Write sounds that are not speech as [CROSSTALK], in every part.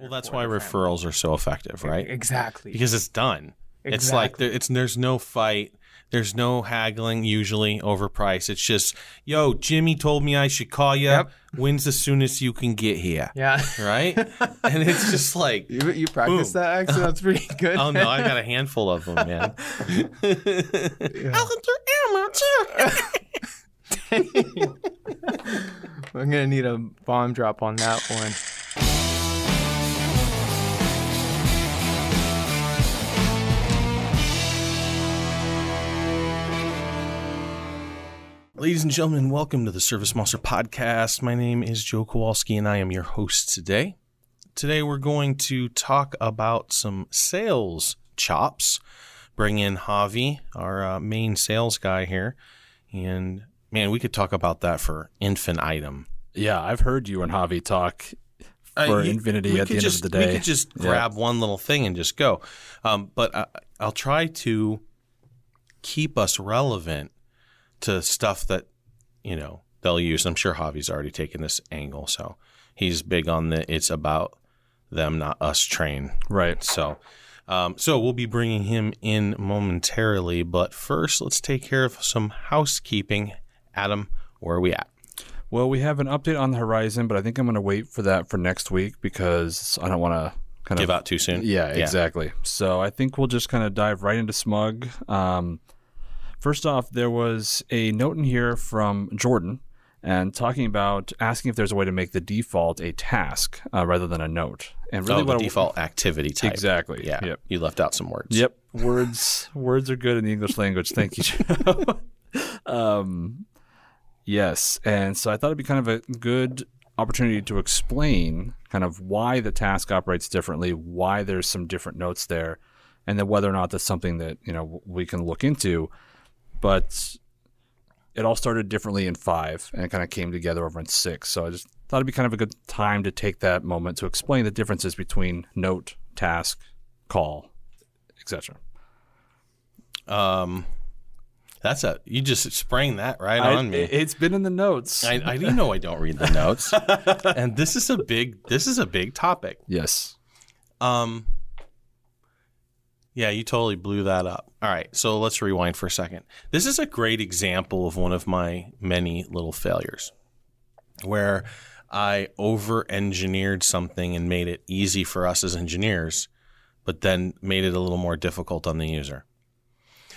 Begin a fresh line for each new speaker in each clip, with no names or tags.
Well, that's why referrals are so effective, right?
Exactly.
Because it's done. It's like there, it's there's no fight. There's no haggling usually over price. It's just, yo, Jimmy told me I should call you.
Yep.
When's the soonest you can get here?
yeah.
Right? [LAUGHS] and it's just like,
You, you practice
Boom.
that accent? That's pretty good.
oh no, I got a handful of them, man. [LAUGHS]
I'm gonna need a bomb drop on that one.
Ladies and gentlemen, welcome to the ServiceMonster Podcast. My name is Joe Kowalski and I am your host today. Today we're going to talk about some sales chops. Bring in Javi, our uh, main sales guy here. And man, we could talk about that for infant item.
Yeah, I've heard you and Javi talk for
Uh, you-
Infinity at the end
just,
of the day.
We could just
Yeah.
grab one little thing and just go. Um, but I, I'll try to keep us relevant to stuff that, you know, they'll use. I'm sure Javi's already taken this angle. So he's big on the it's about them, not us train.
Right.
So, um, so we'll be bringing him in momentarily. But first, let's take care of some housekeeping. Adam, where are we at?
Well, we have an update on the horizon, but I think I'm going to wait for that for next week because I don't want to kind of Give
out too soon?
Yeah, exactly. So I think we'll just kind of dive right into Smug. Um, first off, there was a note in here from Jordan and talking about asking if there's a way to make the default a task uh, rather than a note. And really,
Oh, the
what
default activity type.
exactly.
Yeah.
Yep.
You left out some words.
Yep. Words [LAUGHS] words are good in the English language. Thank you. Joe. [LAUGHS] um, yes, and so I thought it'd be kind of a good opportunity to explain kind of why the task operates differently, why there's some different notes there, and then whether or not that's something that you know we can look into. But it all started differently in five, and it kind of came together over in six. So I just thought it'd be kind of a good time to take that moment to explain the differences between note, task, call, etc.
Um, that's a you just sprang that right
I-
on me.
it- It's been in the notes.
I, I do know I don't read the [LAUGHS] notes, and this is a big this is a big topic.
yes.
Um, yeah, you totally blew that up. All right, so let's rewind for a second. This is a great example of one of my many little failures, where I over engineered something and made it easy for us as engineers, but then made it a little more difficult on the user.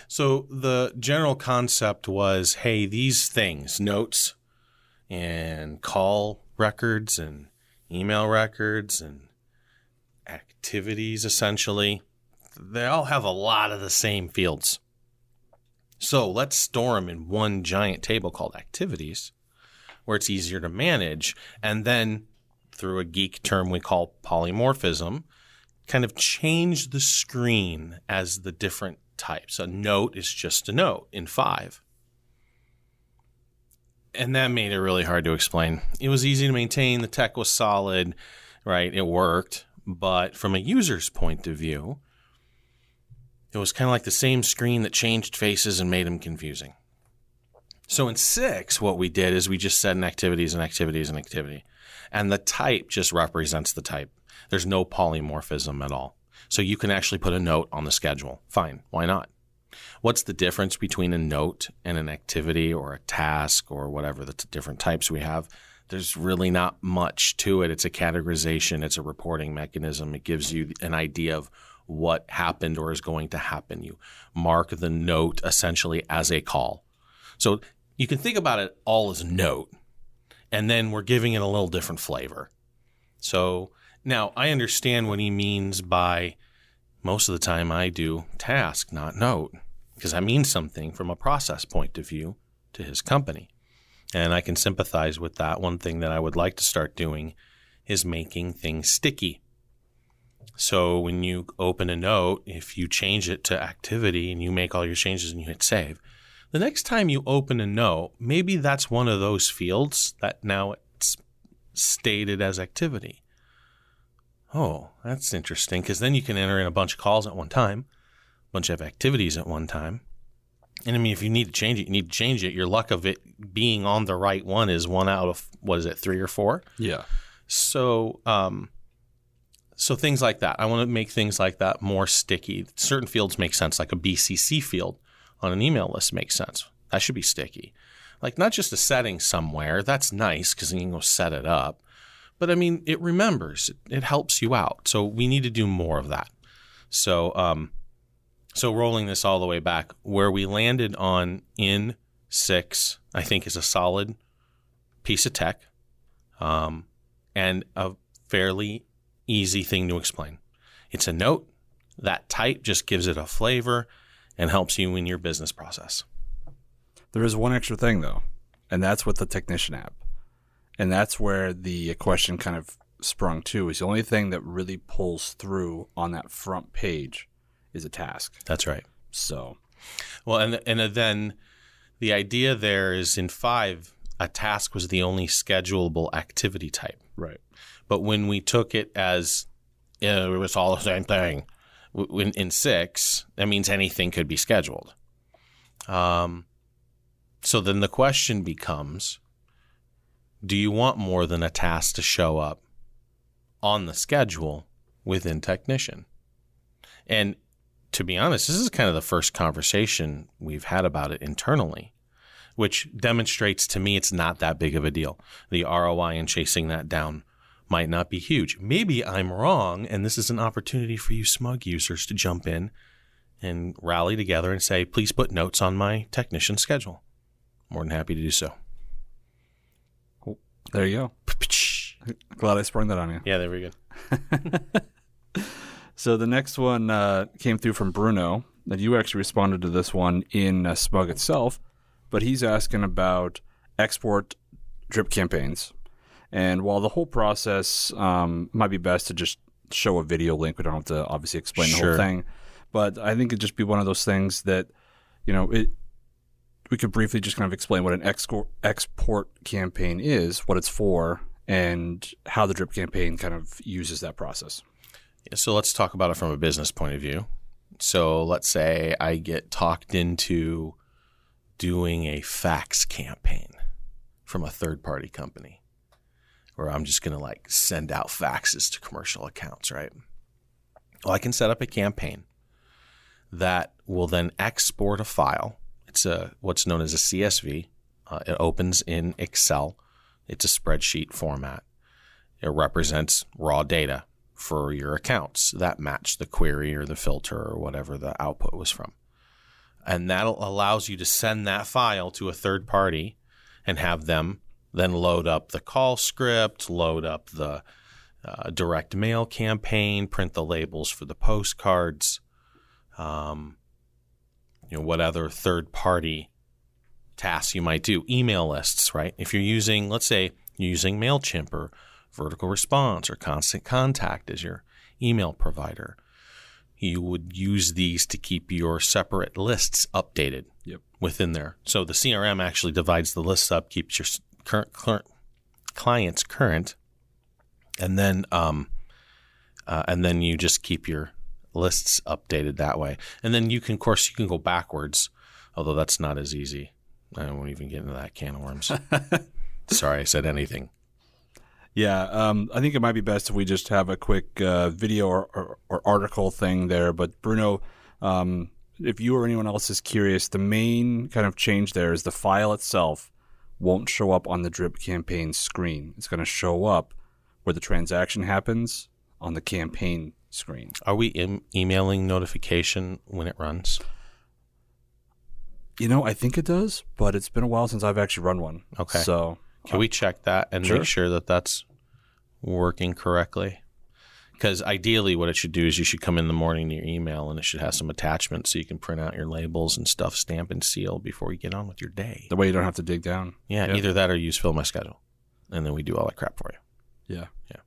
So the general concept was hey, these things, notes and call records and email records and activities, essentially, they all have a lot of the same fields. So let's store them in one giant table called activities, where it's easier to manage. And then, through a geek term we call polymorphism, kind of change the screen as the different types. A note is just a note in five. And that made it really hard to explain. It was easy to maintain, the tech was solid, right? It worked. But from a user's point of view, it was kind of like the same screen that changed faces and made them confusing. So in six, what we did is we just said an activity is an activity is an activity. And the type just represents the type. There's no polymorphism at all. So you can actually put a note on the schedule. Fine. Why not? What's the difference between a note and an activity or a task or whatever the t- different types we have? There's really not much to it. It's a categorization, it's a reporting mechanism. It gives you an idea of what happened or is going to happen. You mark the note essentially as a call. So you can think about it all as note, and then we're giving it a little different flavor. So now I understand what he means by most of the time I do task, not note, because that means something from a process point of view to his company. And I can sympathize with that. One thing that I would like to start doing is making things sticky. So when you open a note, if you change it to activity and you make all your changes and you hit save, the next time you open a note, maybe that's one of those fields that now it's stated as activity. Oh, that's interesting because then you can enter in a bunch of calls at one time, a bunch of activities at one time. And I mean, if you need to change it, you need to change it. Your luck of it being on the right one is one out of what is it, three or four?
Yeah.
So, um, So things like that. I want to make things like that more sticky. Certain fields make sense, like a BCC field on an email list makes sense. That should be sticky. Like not just a setting somewhere. That's nice because you can go set it up. But I mean, it remembers. It, helps you out. So we need to do more of that. So, um, so rolling this all the way back, where we landed on in six, I think is a solid piece of tech, um, and a fairly easy thing to explain. It's a note. That type just gives it a flavor and helps you in your business process.
There is one extra thing though, and that's with the technician app. And that's where the question kind of sprung to is the only thing that really pulls through on that front page is a task.
That's right.
So,
Well, and and then the idea there is in five, a task was the only schedulable activity type.
right.
But when we took it as it was all the same thing, when in six, that means anything could be scheduled. Um, so then the question becomes: Do you want more than a task to show up on the schedule within technician? And to be honest, this is kind of the first conversation we've had about it internally, which demonstrates to me it's not that big of a deal. The ROI in chasing that down might not be huge. Maybe I'm wrong, and this is an opportunity for you smug users to jump in and rally together and say, please put notes on my technician schedule. More than happy to do so.
There you go. [LAUGHS] Glad I sprung that on you.
Yeah, there we go. [LAUGHS]
So the next one uh, came through from Bruno. That you actually responded to this one in uh, Smug itself, but he's asking about export drip campaigns. And while the whole process um, might be best to just show a video link, we don't have to obviously explain the whole thing. But I think it'd just be one of those things that, you know, it. We could briefly just kind of explain what an export export campaign is, what it's for, and how the drip campaign kind of uses that process.
So let's talk about it from a business point of view. So let's say I get talked into doing a fax campaign from a third party company where I'm just going to like send out faxes to commercial accounts, right? Well, I can set up a campaign that will then export a file. It's a what's known as a CSV. Uh, it opens in Excel. It's a spreadsheet format. It represents raw data for your accounts that match the query or the filter or whatever the output was from. And that allows you to send that file to a third party and have them then load up the call script, load up the uh, direct mail campaign, print the labels for the postcards, um, you know, what other third party tasks you might do. Email lists, right? If you're using, let's say, you're using MailChimp or Vertical Response or Constant Contact as your email provider, you would use these to keep your separate lists updated
Yep.
within there. So the CRM actually divides the lists up, keeps your current, current clients current, and then um, uh, and then you just keep your lists updated that way. And then you can, of course, you can go backwards, although that's not as easy. I won't even get into that can of worms. [LAUGHS] Sorry, I said anything.
Yeah, um, I think it might be best if we just have a quick uh, video or, or, or article thing there. But Bruno, um, if you or anyone else is curious, the main kind of change there is the file itself won't show up on the drip campaign screen. It's going to show up where the transaction happens on the campaign screen.
Are we em- emailing notification when it runs?
You know, I think it does, but it's been a while since I've actually run one.
Okay.
So
Can we uh, check that and
Sure.
make sure that that's working correctly? Because ideally, what it should do is you should come in the morning to your email and it should have some attachments so you can print out your labels and stuff, stamp and seal before you get on with your day.
the way you don't have to dig down.
Yeah,
Yeah.
either that or use fill my schedule, and then we do all that crap for you.
Yeah.
Yeah.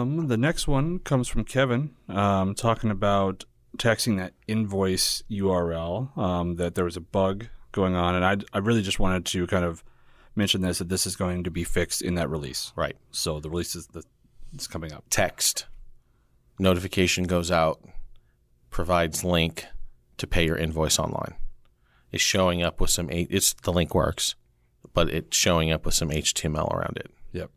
Um, the next one comes from Kevin, um, talking about texting that invoice URL. Um, that there was a bug going on, and I, I really just wanted to kind of mention this that this is going to be fixed in that release.
Right.
So the release is the it's coming up.
Text notification goes out, provides link to pay your invoice online. It's showing up with some. It's the link works, but it's showing up with some HTML around it.
Yep.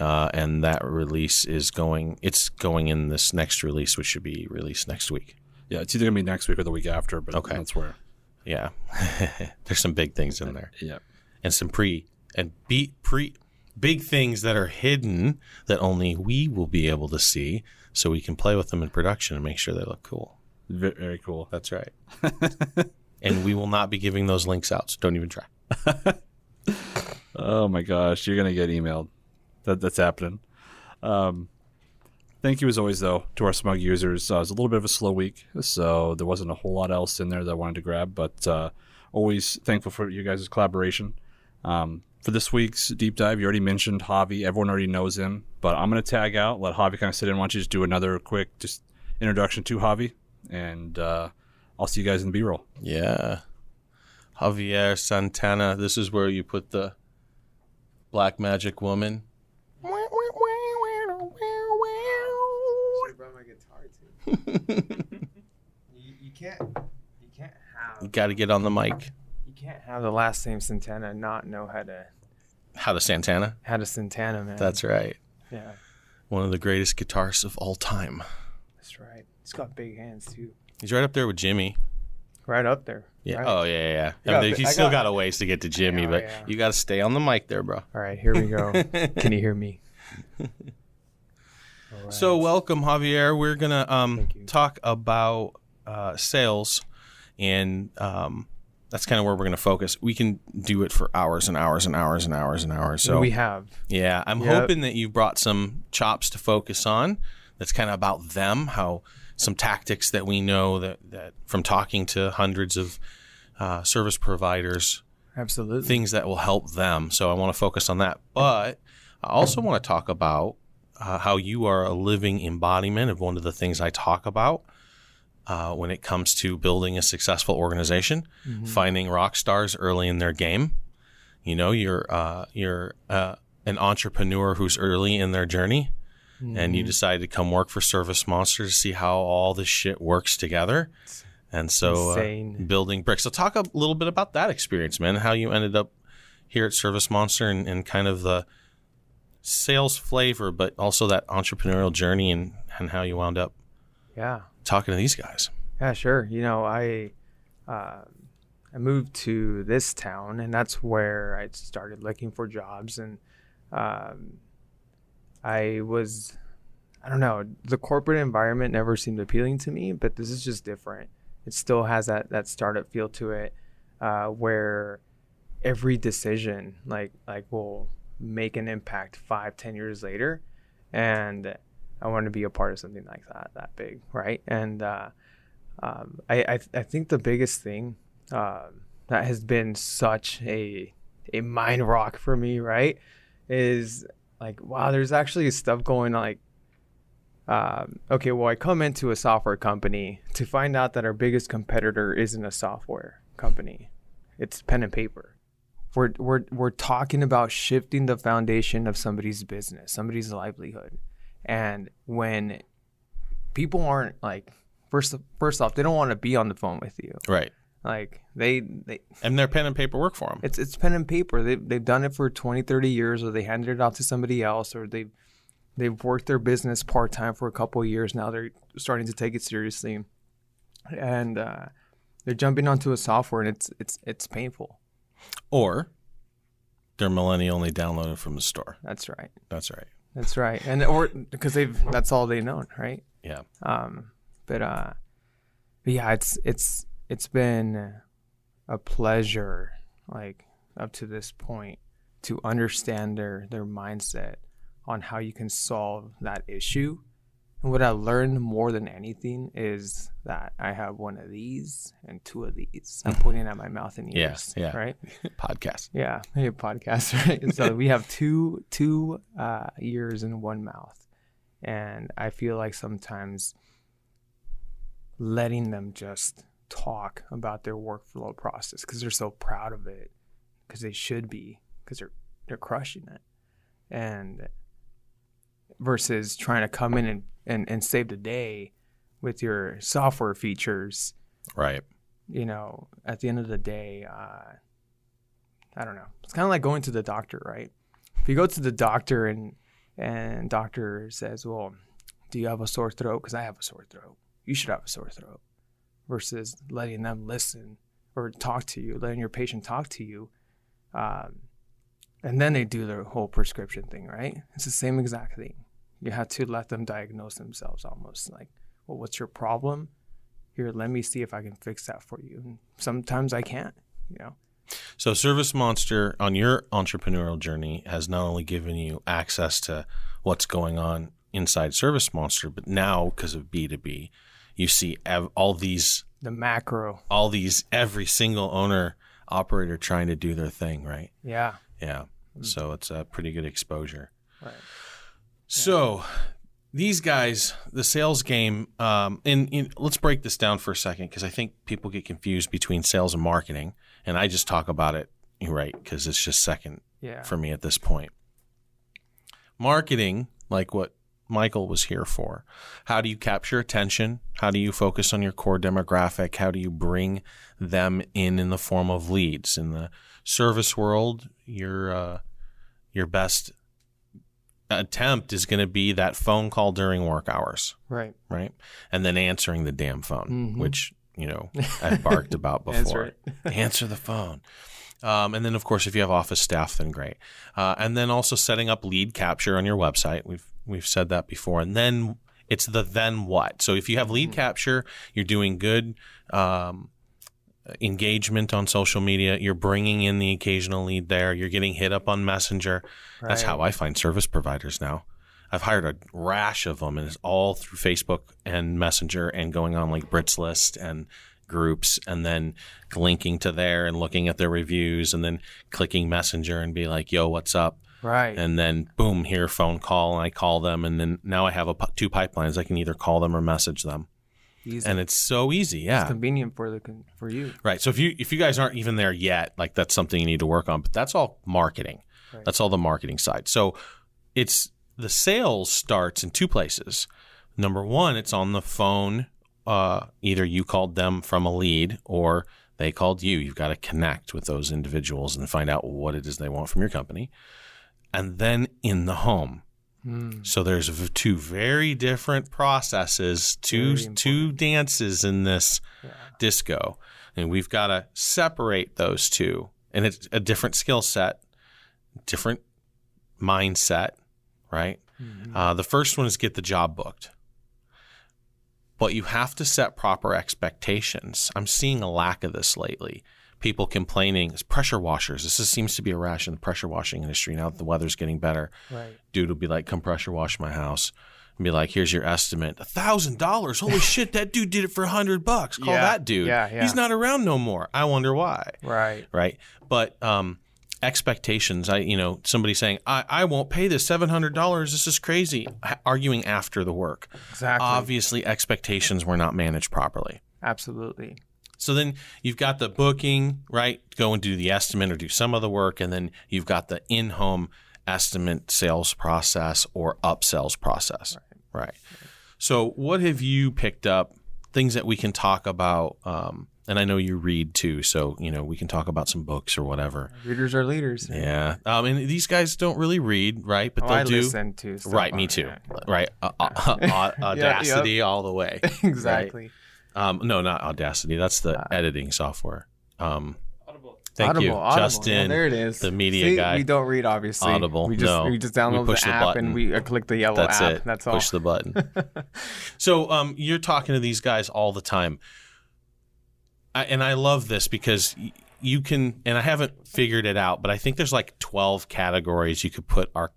uh, and that release is going. It's going in this next release, which should be released next week.
Yeah, it's either gonna be next week or the week after, but
Okay.
that's where.
Yeah, [LAUGHS] there's some big things in there,
Yeah.
and some pre and pre big things that are hidden that only we will be able to see, so we can play with them in production and make sure they look cool.
Very cool.
That's right. [LAUGHS] and we will not be giving those links out, so don't even try. [LAUGHS]
Oh my gosh, you're gonna get emailed. That that's happening. Um, thank you as always though to our smug users. Uh, it was a little bit of a slow week, so there wasn't a whole lot else in there that I wanted to grab, but uh, always thankful for you guys' collaboration. Um, for this week's deep dive, you already mentioned Javi. Everyone already knows him, but I'm gonna tag out, let Javi kind of sit in. Why don't you just do another quick just introduction to Javi, and uh, I'll see you guys in the B-roll.
Yeah. Javier Santana. This is where you put the black magic woman.
Should brought my guitar too. you, you can't. You can't have.
You got to get on the mic.
Can't have the last name Santana and not know how to
How to Santana?
how to Santana, man.
That's right.
yeah.
One of the greatest guitarists of all time.
That's right. He's got big hands too.
He's right up there with Jimmy.
Right up there.
Yeah.
Right.
Oh yeah, yeah. yeah.
I
mean, he's still
got-
got, a ways to get to Jimmy,
Yeah,
but
yeah.
you got to stay on the mic there, bro.
All right, here we go. [LAUGHS] Can you hear me? [LAUGHS] Right.
So welcome, Javier. We're gonna um, talk about uh, sales, and um, that's kind of where we're gonna focus. We can do it for hours and hours and hours and hours and hours. So
we have.
yeah, I'm
Yep.
hoping that you've brought some chops to focus on. That's kind of about them, how some tactics that we know that that from talking to hundreds of uh, service providers
Absolutely.
things that will help them. So I want to focus on that. But I also want to talk about uh, how you are a living embodiment of one of the things I talk about uh, when it comes to building a successful organization, finding rock stars early in their game. You know, you're uh, you're uh, an entrepreneur who's early in their journey, and you decide to come work for ServiceMonster to see how all this shit works together. And so, uh, building bricks. So, talk a little bit about that experience, man. How you ended up here at ServiceMonster and, and kind of the sales flavor, but also that entrepreneurial journey and, and how you wound up
yeah.
Talking to these guys.
Yeah, sure. You know, I uh, I moved to this town, and that's where I started looking for jobs. And um, I was, I don't know, the corporate environment never seemed appealing to me, but this is just different. It still has that that startup feel to it, uh, where every decision like like will make an impact five, ten years later, and I want to be a part of something like that, that big, right? And uh, um, I, I I think the biggest thing um that has been such a a mind rock for me, right, is like wow, there's actually stuff going. Like, um, okay, well, I come into a software company to find out that our biggest competitor isn't a software company; it's pen and paper. We're we're we're talking about shifting the foundation of somebody's business, somebody's livelihood, and when people aren't like first first off, they don't want to be on the phone with you.
Right.
Like they they
And their pen and paper work for them.
it's it's pen and paper. They they've done it for 20, 30 years or they handed it out to somebody else or they've they've worked their business part-time for a couple of years now. They're starting to take it seriously. And uh, they're jumping onto a software and it's it's it's painful.
Or they're millennial and they download it from the store.
That's right.
That's right.
That's right. And or because they've that's all they know, right?
Yeah.
Um, but uh, but yeah, it's it's it's been a pleasure, like up to this point, to understand their their mindset on how you can solve that issue. And what I learned more than anything is that I have one of these and two of these. I'm pointing at my mouth and ears.
yeah.
Right. [LAUGHS]
Podcast.
Yeah, a podcast, [LAUGHS] right? so we have two two uh, ears and one mouth, and I feel like sometimes letting them just talk about their workflow process because they're so proud of it, because they should be, because they're they're crushing it, and versus trying to come in and, and, and save the day with your software features
Right.
you know, at the end of the day, uh, I don't know. It's kind of like going to the doctor, right? If you go to the doctor and and doctor says, "Well, do you have a sore throat? Because I have a sore throat. You should have a sore throat." Versus letting them listen or talk to you, letting your patient talk to you, um, and then they do their whole prescription thing, right? It's the same exact thing. You have to let them diagnose themselves almost like, well, what's your problem? Here, let me see if I can fix that for you. And sometimes I can't, you know.
So, ServiceMonster on your entrepreneurial journey has not only given you access to what's going on inside ServiceMonster, but now because of B2B, you see ev- all these,
The macro.
all these, every single owner operator trying to do their thing, right?
Yeah.
Yeah. So, it's a pretty good exposure.
Right.
So these guys, the sales game, um, and, and let's break this down for a second because I think people get confused between sales and marketing, and I just talk about it right because it's just second
Yeah.
for me at this point. Marketing, like what Michael was here for, how do you capture attention? How do you focus on your core demographic? How do you bring them in in the form of leads? In the service world, your uh, your best attempt is going to be that phone call during work hours,
right.
right? And then answering the damn phone,
Mhm.
which you know [LAUGHS] I've barked about before. [LAUGHS] Answer the phone. Um, and then, of course, if you have office staff, then great. Uh, and then also setting up lead capture on your website. We've we've said that before. And then it's the then what. So if you have lead capture, you're doing good um, engagement on social media. You're bringing in the occasional lead there. You're getting hit up on Messenger. That's how I find service providers now. I've hired a rash of them, and it's all through Facebook and Messenger, and going on like Brits List and groups, and then linking to there and looking at their reviews, and then clicking Messenger and be like, "Yo, what's up?"
Right.
And then boom, here phone call, and I call them, and then now I have a, two pipelines. I can either call them or message them,
Easy.
and it's so easy. Yeah,
convenient for the con- for you.
Right. So if you if you guys aren't even there yet, like that's something you need to work on. But that's all marketing.
Right.
That's all the marketing side. So it's the sales starts in two places. Number one, it's on the phone. Uh, either you called them from a lead or they called you. You've got to connect with those individuals and find out what it is they want from your company. And then in the home.
Mm.
So there's v- two very different processes, two two dances in this
Yeah.
disco, and we've got to separate those two. And it's a different skill set, different mindset, right?
Mhm.
Uh, the first one is get the job booked. But you have to set proper expectations. I'm seeing a lack of this lately. People complaining, pressure washers. This is, seems to be a rash in the pressure washing industry now that the weather's getting better
Right.
dude will be like, "Come pressure wash my house," and be like, "Here's your estimate, a thousand dollars. Holy [LAUGHS] shit, that dude did it for a hundred bucks. Call
Yeah,
that dude.
yeah, yeah.
He's not around no more. I wonder why.
Right.
Right? But um, expectations. I, you know, somebody saying, "I, I won't pay this seven hundred dollars. This is crazy." Arguing after the work.
Exactly.
Obviously, expectations were not managed properly.
Absolutely.
So then you've got the booking, right? Go and do the estimate or do some of the work. And then you've got the in home estimate sales process or upsells process. Right. So, what have you picked up? Things that we can talk about. Um, and I know you read too. So, you know, we can talk about some books or whatever.
Readers are leaders.
Yeah. Um, and these guys don't really read, right? But
Oh,
they'll
I
do.
listen to
Right. Me too.
yeah.
Right. Uh, uh, [LAUGHS] uh, audacity all the way. [LAUGHS] right?
Exactly.
Um, no, not Audacity. That's the editing software. Um, thank
Audible,
you,
Audible.
Justin.
Yeah, there it is.
the media
See,
guy.
We don't read, obviously.
Audible,
We just
no.
we just
We
download
push
the,
the
app
button.
and we uh, click the yellow
That's
app.
it.
That's all.
Push the button. [LAUGHS] so um, you're talking to these guys all the time, I, and I love this because you can. And I haven't figured it out, but I think there's like 12 categories you could put our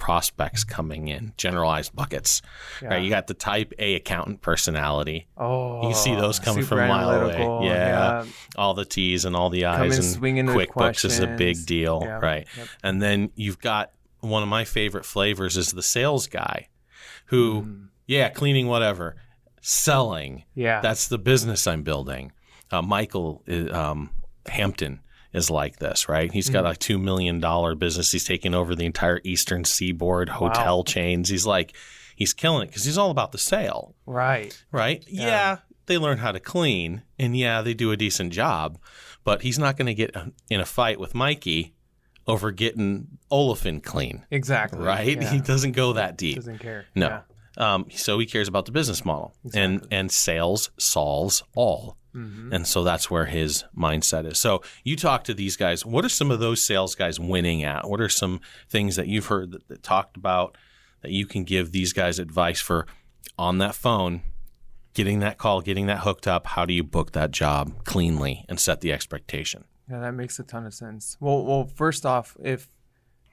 prospects coming in, generalized buckets.
Yeah.
Right? You got the Type A accountant personality,
Oh,
You see those coming from a mile away.
analytical,
Yeah. all the T's and all the I's, and QuickBooks is a big deal,
Yeah.
right?
Yep.
And then you've got one of my favorite flavors is the sales guy, who,
Mm.
yeah, cleaning whatever, selling.
Yeah.
That's the business I'm building. Uh, Michael um, Hampton is like this, right? He's
Mm-hmm.
got a two million dollar business. He's taking over the entire Eastern Seaboard hotel chains. He's like, he's killing it because he's all about the sale
right.
right? Yeah. they learn how to clean, and yeah, they do a decent job, but he's not going to get in a fight with Mikey over getting olefin clean,
Exactly.
right?
Yeah.
He doesn't go that deep.
doesn't care.
No.
Yeah.
Um, so he cares about the business model, and and sales solves all,
Mm-hmm.
and so that's where his mindset is. So you talk to these guys. What are some of those sales guys winning at? What are some things that you've heard that, that talked about that you can give these guys advice for on that phone, getting that call, getting that hooked up? How do you book that job cleanly and set the expectation?
Yeah, that makes a ton of sense. Well, well, first off, if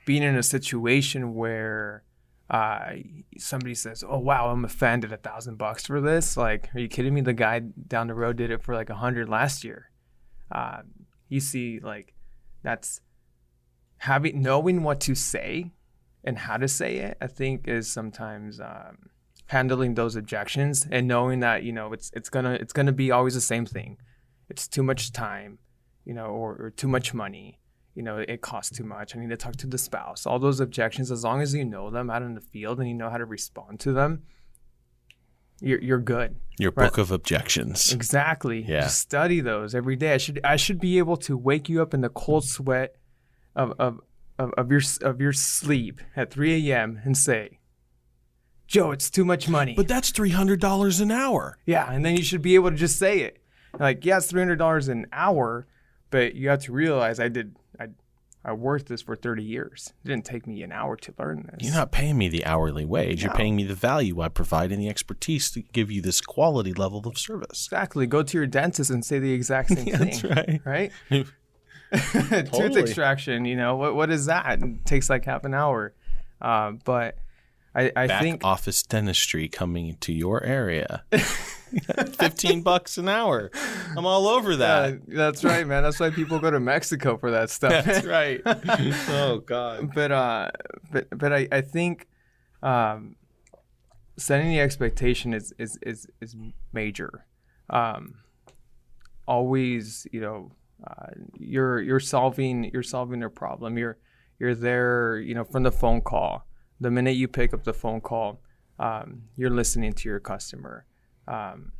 being in a situation where uh, somebody says, "Oh wow, I'm offended a thousand bucks for this," like, are you kidding me? The guy down the road did it for like a hundred last year. Uh, you see, like, that's having knowing what to say and how to say it. I think is sometimes um, handling those objections and knowing that you know it's it's gonna it's gonna be always the same thing. It's too much time you know, or, or too much money, you know, it costs too much. I need to talk to the spouse. All those objections, as long as you know them out in the field and you know how to respond to them, you're you're good.
Your
Right.
book of objections.
Exactly.
Yeah.
Just study those every day. I should I should be able to wake you up in the cold sweat of of of, of your of your sleep at 3 a.m. and say, Joe, it's too much money.
But that's three hundred dollars an hour.
Yeah, and then you should be able to just say it. Like, yeah, it's three hundred dollars an hour, but you have to realize I did I I worked this for thirty years. It didn't take me an hour to learn this.
You're not paying me the hourly wage. You're paying me the value I provide and the expertise to give you this quality level of service.
exactly. Go to your dentist and say the exact [LAUGHS] same thing.
That's right.
Right? [LAUGHS] Tooth extraction, you know, what what is that? It takes like half an hour. Uh, but I, I
Back
think
office dentistry coming to your area. [LAUGHS] [LAUGHS] Fifteen bucks an hour. I'm all over that.
that's right, man. That's why people go to Mexico for that stuff. [LAUGHS]
That's right. [LAUGHS] oh God.
but uh but but I, I think um setting the expectation is is is, is major um always you know uh, you're you're solving you're solving their problem you're you're there you know from the phone call the minute you pick up the phone call um, you're listening to your customer um,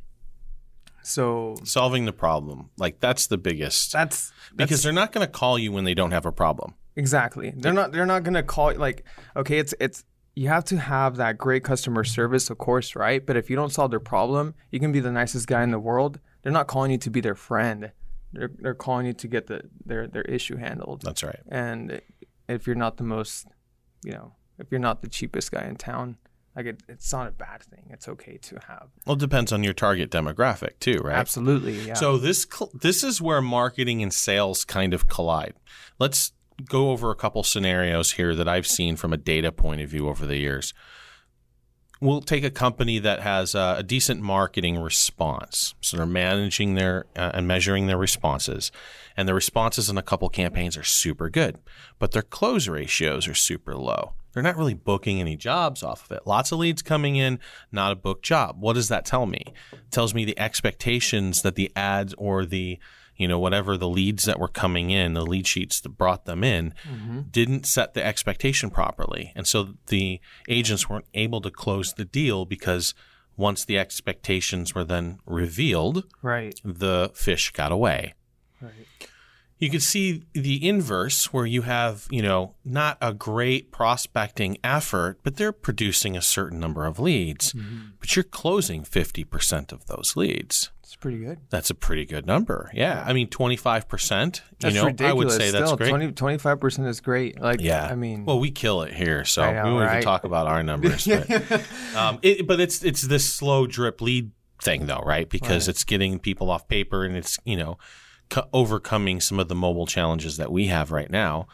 so
Solving the problem. Like that's the biggest.
that's
because they're not going to call you when they don't have a problem.
Exactly. They're not they're not gonna call you. like okay, it's it's you have to have that great customer service, of course, right? But if you don't solve their problem, you can be the nicest guy in the world. They're not calling you to be their friend. They're they're calling you to get the their their issue handled.
That's right.
And if you're not the most, you know, if you're not the cheapest guy in town, like it, it's not a bad thing. It's okay to have.
Well, it depends on your target demographic too, right?
Absolutely. Yeah.
So this cl- this is where marketing and sales kind of collide. Let's go over a couple scenarios here that I've seen from a data point of view over the years. We'll take a company that has a, a decent marketing response, so they're managing their uh, and measuring their responses, and the responses in a couple campaigns are super good, but their close ratios are super low. They're not really booking any jobs off of it. Lots of leads coming in, not a booked job. What does that tell me? It tells me the expectations that the ads or the you know whatever the leads that were coming in, the lead sheets that brought them in, mm-hmm. didn't set the expectation properly, and so the agents weren't able to close the deal because once the expectations were then revealed,
right.
the fish got away.
Right.
You could see the inverse where you have, you know, not a great prospecting effort, but they're producing a certain number of leads, but you're closing 50% of those leads.
It's pretty good.
That's a pretty good number. Yeah. I mean, 25%, you know,
ridiculous.
I would say that's great.
20, 25% is great. Like,
yeah.
I mean,
well, we kill it here, so
know,
we won't even talk about our numbers. But, [LAUGHS] um, it, but it's it's this slow drip lead thing, though, right? Because
Right.
it's getting people off paper and it's you know co- overcoming some of the mobile challenges that we have right now.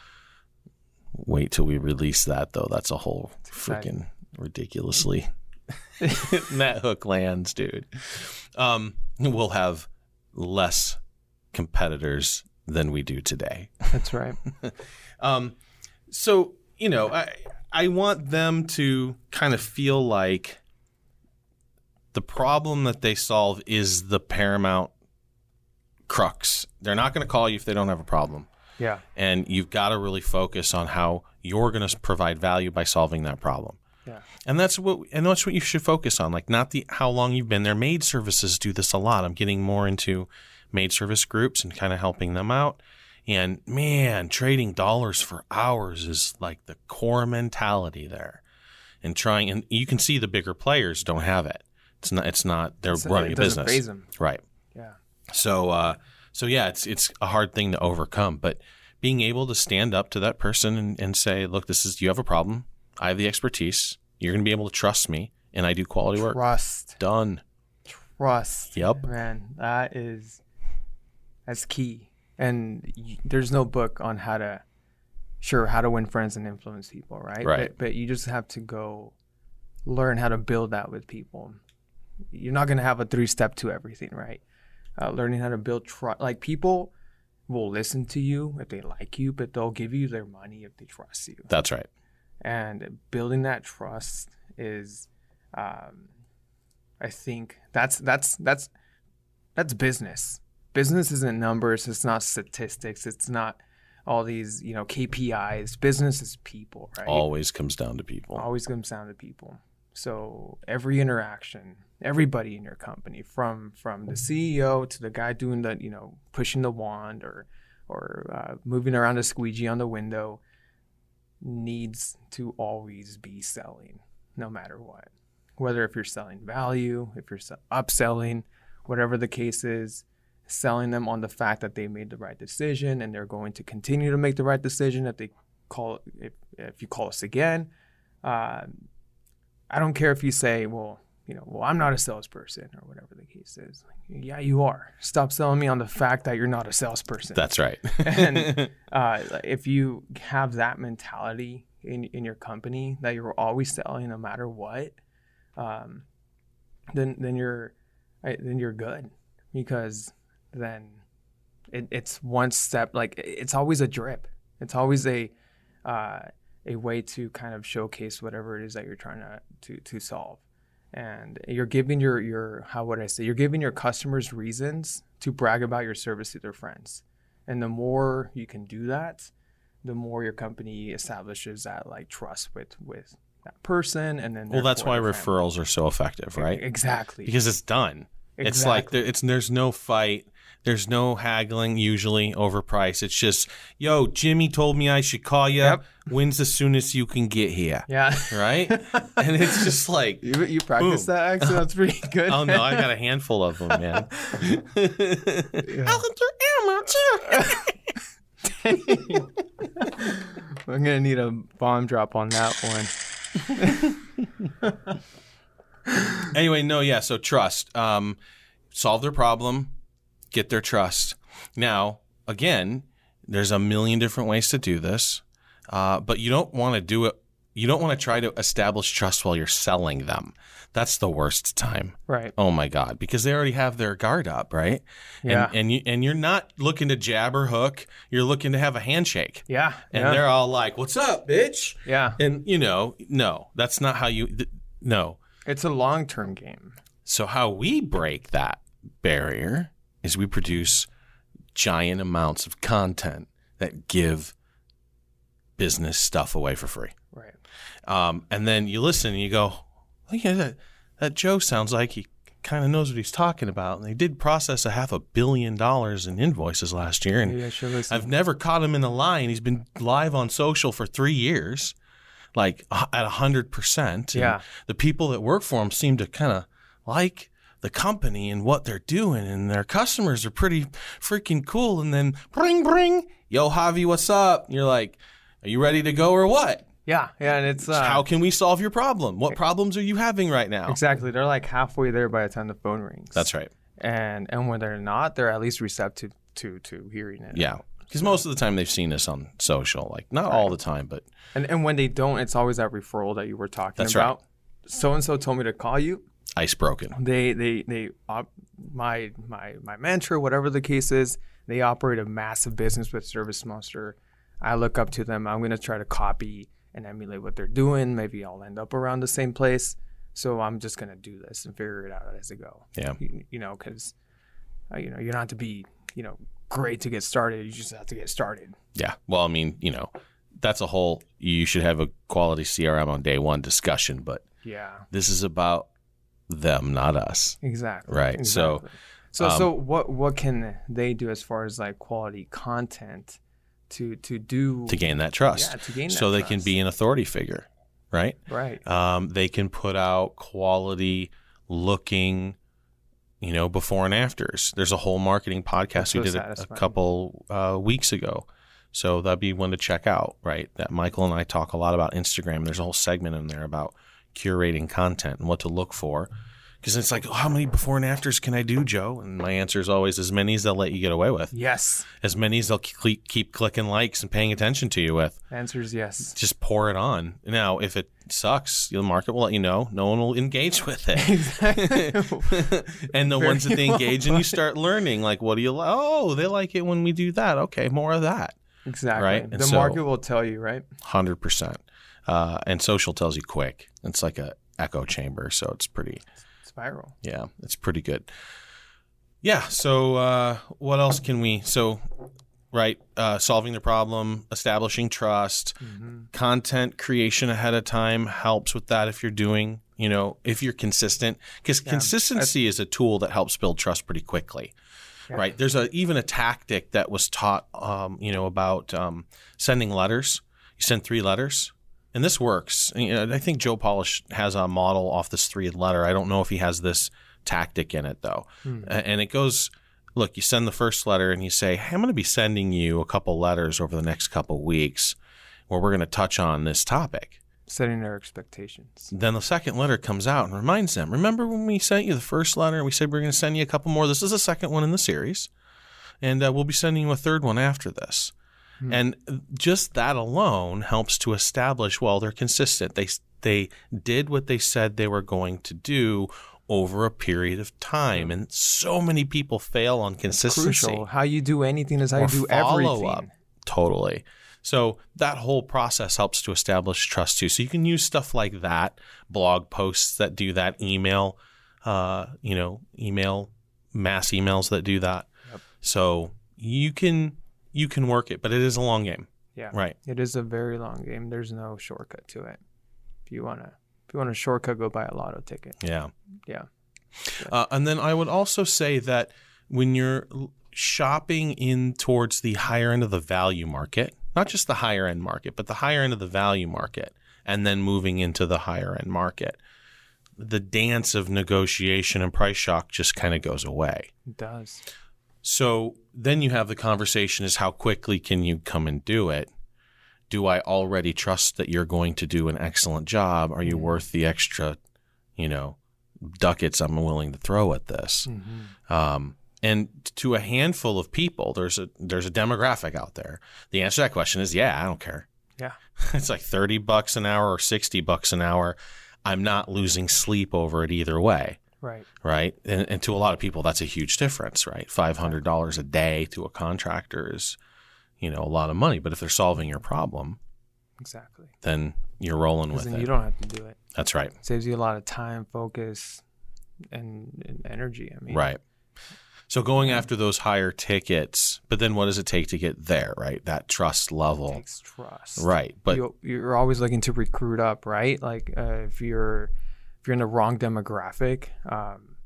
Wait till we release that, though. That's a whole freaking ridiculously [LAUGHS] that hook lands, dude. Um, we'll have less competitors than we do today.
that's right. [LAUGHS]
Um, so you know, I I want them to kind of feel like the problem that they solve is the paramount crux. They're not going to call you if they don't have a problem,
Yeah.
and you've got to really focus on how you're going to provide value by solving that problem.
Yeah.
And that's what and that's what you should focus on. Like not the how long you've been there. Maid services do this a lot. I'm getting more into maid service groups and kind of helping them out. And man, trading dollars for hours is like the core mentality there. And trying, and you can see the bigger players don't have it. It's not. It's not. They're
It's-
running
it
a business, right?
Yeah.
So, uh, so yeah, it's it's a hard thing to overcome, but being able to stand up to that person and, and say, "Look, this is you have a problem. I have the expertise. You're going to be able to trust me, and I do quality work."
Trust.
Done.
Trust.
Yep.
Man, that is that's key. And y- there's no book on how to sure how to win friends and influence people, right?
Right.
But, but you just have to go learn how to build that with people. You're not going to have a three step to everything, right? Uh, learning how to build trust. Like people will listen to you if they like you, but they'll give you their money if they trust you.
That's right.
and building that trust is um, i think that's that's that's that's business. Business isn't numbers. It's not statistics. It's not all these you know kpis business is people right?
Always comes down to people.
always comes down to people. So every interaction everybody in your company from from the ceo to the guy doing the you know pushing the wand or or uh, moving around a squeegee on the window needs to always be selling no matter what. Whether if you're selling value if you're se- upselling whatever the case is selling them on the fact that they made the right decision and they're going to continue to make the right decision if they call if, if you call us again um, I don't care if you say, well, you know, well, I'm not a salesperson or whatever the case is. Like, yeah, you are. Stop selling me on the fact that you're not a salesperson.
That's right.
and [LAUGHS] uh, if you have that mentality in, in your company that you're always selling no matter what, um, then then you're then you're good because then it, it's one step like it's always a drip. It's always a uh, a way to kind of showcase whatever it is that you're trying to to, to solve. And you're giving your your how would I say you're giving your customers reasons to brag about your service to their friends. And the more you can do that, the more your company establishes that like trust with with that person and then
well, that's why
their family.
referrals are so effective, right?
Exactly.
Because it's done. It's like
Exactly.
there, it's there's no fight. There's no haggling usually over price. It's just, yo, Jimmy told me I should call you.
Yep.
When's the soonest you can get here?
yeah.
Right? [LAUGHS] and it's just like,
You, you practice
Boom.
that accent. That's pretty [LAUGHS] good.
oh no, I got a handful of them, man. [LAUGHS]
I'm gonna need a bomb drop on that one.
anyway, no, yeah. So trust. Um, solve their problem, get their trust. Now, again, there's a million different ways to do this, uh, but you don't want to do it. You don't want to try to establish trust while you're selling them. That's the worst time.
Right.
Oh my god, because they already have their guard up, right?
Yeah.
And and you and you're not looking to jab or hook. You're looking to have a handshake.
Yeah.
And
yeah.
they're all like, "What's up, bitch?"
yeah.
And you know, no, that's not how you. Th- no.
It's a long term game.
So how we break that barrier is we produce giant amounts of content that give business stuff away for free.
Right.
Um, and then you listen and you go, oh, yeah, that, that Joe sounds like he kind of knows what he's talking about. And they did process a half a billion dollars in invoices last year. And
Maybe I should listen.
I've never caught him in a lie, and he's been live on social for three years, like at hundred percent.
Yeah.
the people that work for him seem to kind of like the company and what they're doing, and their customers are pretty freaking cool. And then bring, bring, yo, Javi, what's up? And you're like, are you ready to go or what?
yeah. Yeah. And it's uh,
How can we solve your problem? What problems are you having right now?
exactly. They're like halfway there by the time the phone rings.
That's right.
And and when they're not, they're at least receptive to to hearing it.
Yeah. Because most of the time they've seen us on social, like not all the time, but
And and when they don't, it's always that referral that you were talking
That's
about. So and so told me to call you.
Ice broken.
They they they op- my my my mentor, whatever the case is, they operate a massive business with ServiceMonster. I look up to them. I'm gonna try to copy and emulate what they're doing. Maybe I'll end up around the same place. So I'm just gonna do this and figure it out as I go.
Yeah.
You, you know, because uh, you know you don't have to be you know great to get started. You just have to get started.
Yeah. Well, I mean, you know, that's a whole, you should have a quality CRM on day one discussion, but
Yeah.
this is about them, not us.
Exactly.
Right. So-
Exactly. So
Um,
so what what can they do as far as like quality content to to do
to gain that trust.
Yeah, to gain
so they can be an authority figure, right?
right?
Um, they can put out quality looking, you know, before and afters. There's a whole marketing podcast
That's
we did a, a couple uh, weeks ago. So that'd be one to check out, right? That Michael and I talk a lot about Instagram. There's a whole segment in there about curating content and what to look for. Because it's like, oh, how many before and afters can I do, Joe? And my answer is always as many as they'll let you get away with,
Yes.
as many as they'll keep, keep clicking likes and paying attention to you with
Answer is yes.
just pour it on. Now, if it sucks, the market will let you know. No one will engage with it.
exactly. [LAUGHS] [LAUGHS]
and the
Very
ones that they engage in, you start learning. Like, what do you? Li- oh, they like it when we do that. Okay, more of that.
exactly.
Right? And
The
so-
market will tell you, right?
Hundred percent. Uh, and social tells you quick. It's like a echo chamber, so it's pretty.
Spiral.
Yeah, it's pretty good. Yeah. So, uh, what else can we? So, right, uh, solving the problem, establishing trust,
hmm
content creation ahead of time helps with that if you're doing, you know, if you're consistent. Because
Yeah,
consistency is a tool that helps build trust pretty quickly.
Yeah.
Right. There's a even a tactic that was taught, um, you know, about um, sending letters. You send three letters, and this works. And, you know, I think Joe Polish has a model off this three letter. I don't know if he has this tactic in it though,
Hmm.
And it goes. Look, you send the first letter and you say, hey, I'm going to be sending you a couple letters over the next couple weeks where we're going to touch on this topic.
Setting their expectations.
Then the second letter comes out and reminds them, remember when we sent you the first letter and we said we're going to send you a couple more? This is the second one in the series. And uh, we'll be sending you a third one after this.
Hmm.
And just that alone helps to establish, well, they're consistent. They, they did what they said they were going to do over a period of time. And so many people fail on consistency
Crucial. How you do anything is how you do everything.
Totally. So that whole process helps to establish trust too. So you can use stuff like that, blog posts that do that, email, uh, you know, email mass emails that do that.
Yep.
So you can you can work it, but it is a long game,
Yeah.
right?
It is a very long game. There's no shortcut to it. If you wanna if you want a shortcut, go buy a lotto ticket.
Yeah.
Yeah.
Uh, and then I would also say that when you're shopping in towards the higher end of the value market, not just the higher end market, but the higher end of the value market, and then moving into the higher end market, the dance of negotiation and price shock just kind of goes away.
It does.
So then you have the conversation is how quickly can you come and do it? Do I already trust that you're going to do an excellent job? Are you worth the extra, you know, ducats I'm willing to throw at this?
Mm-hmm.
Um, and to a handful of people, there's a there's a demographic out there. The answer to that question is yeah, I don't care.
Yeah. [LAUGHS]
it's like thirty bucks an hour or sixty bucks an hour. I'm not losing sleep over it either way
Right.
right? And, and to a lot of people, that's a huge difference, right? Five hundred dollars a day to a contractor is, you know, a lot of money. But if they're solving your problem,
Exactly.
then you're rolling with
then
it.
you don't have to do it.
That's right,
saves you a lot of time, focus, and, and energy. I mean,
right. So going after those higher tickets, but then what does it take to get there, right? That trust
it
level,
takes trust.
right? But
you, you're always looking to recruit up, right? Like uh, if you're if you're in the wrong demographic, um,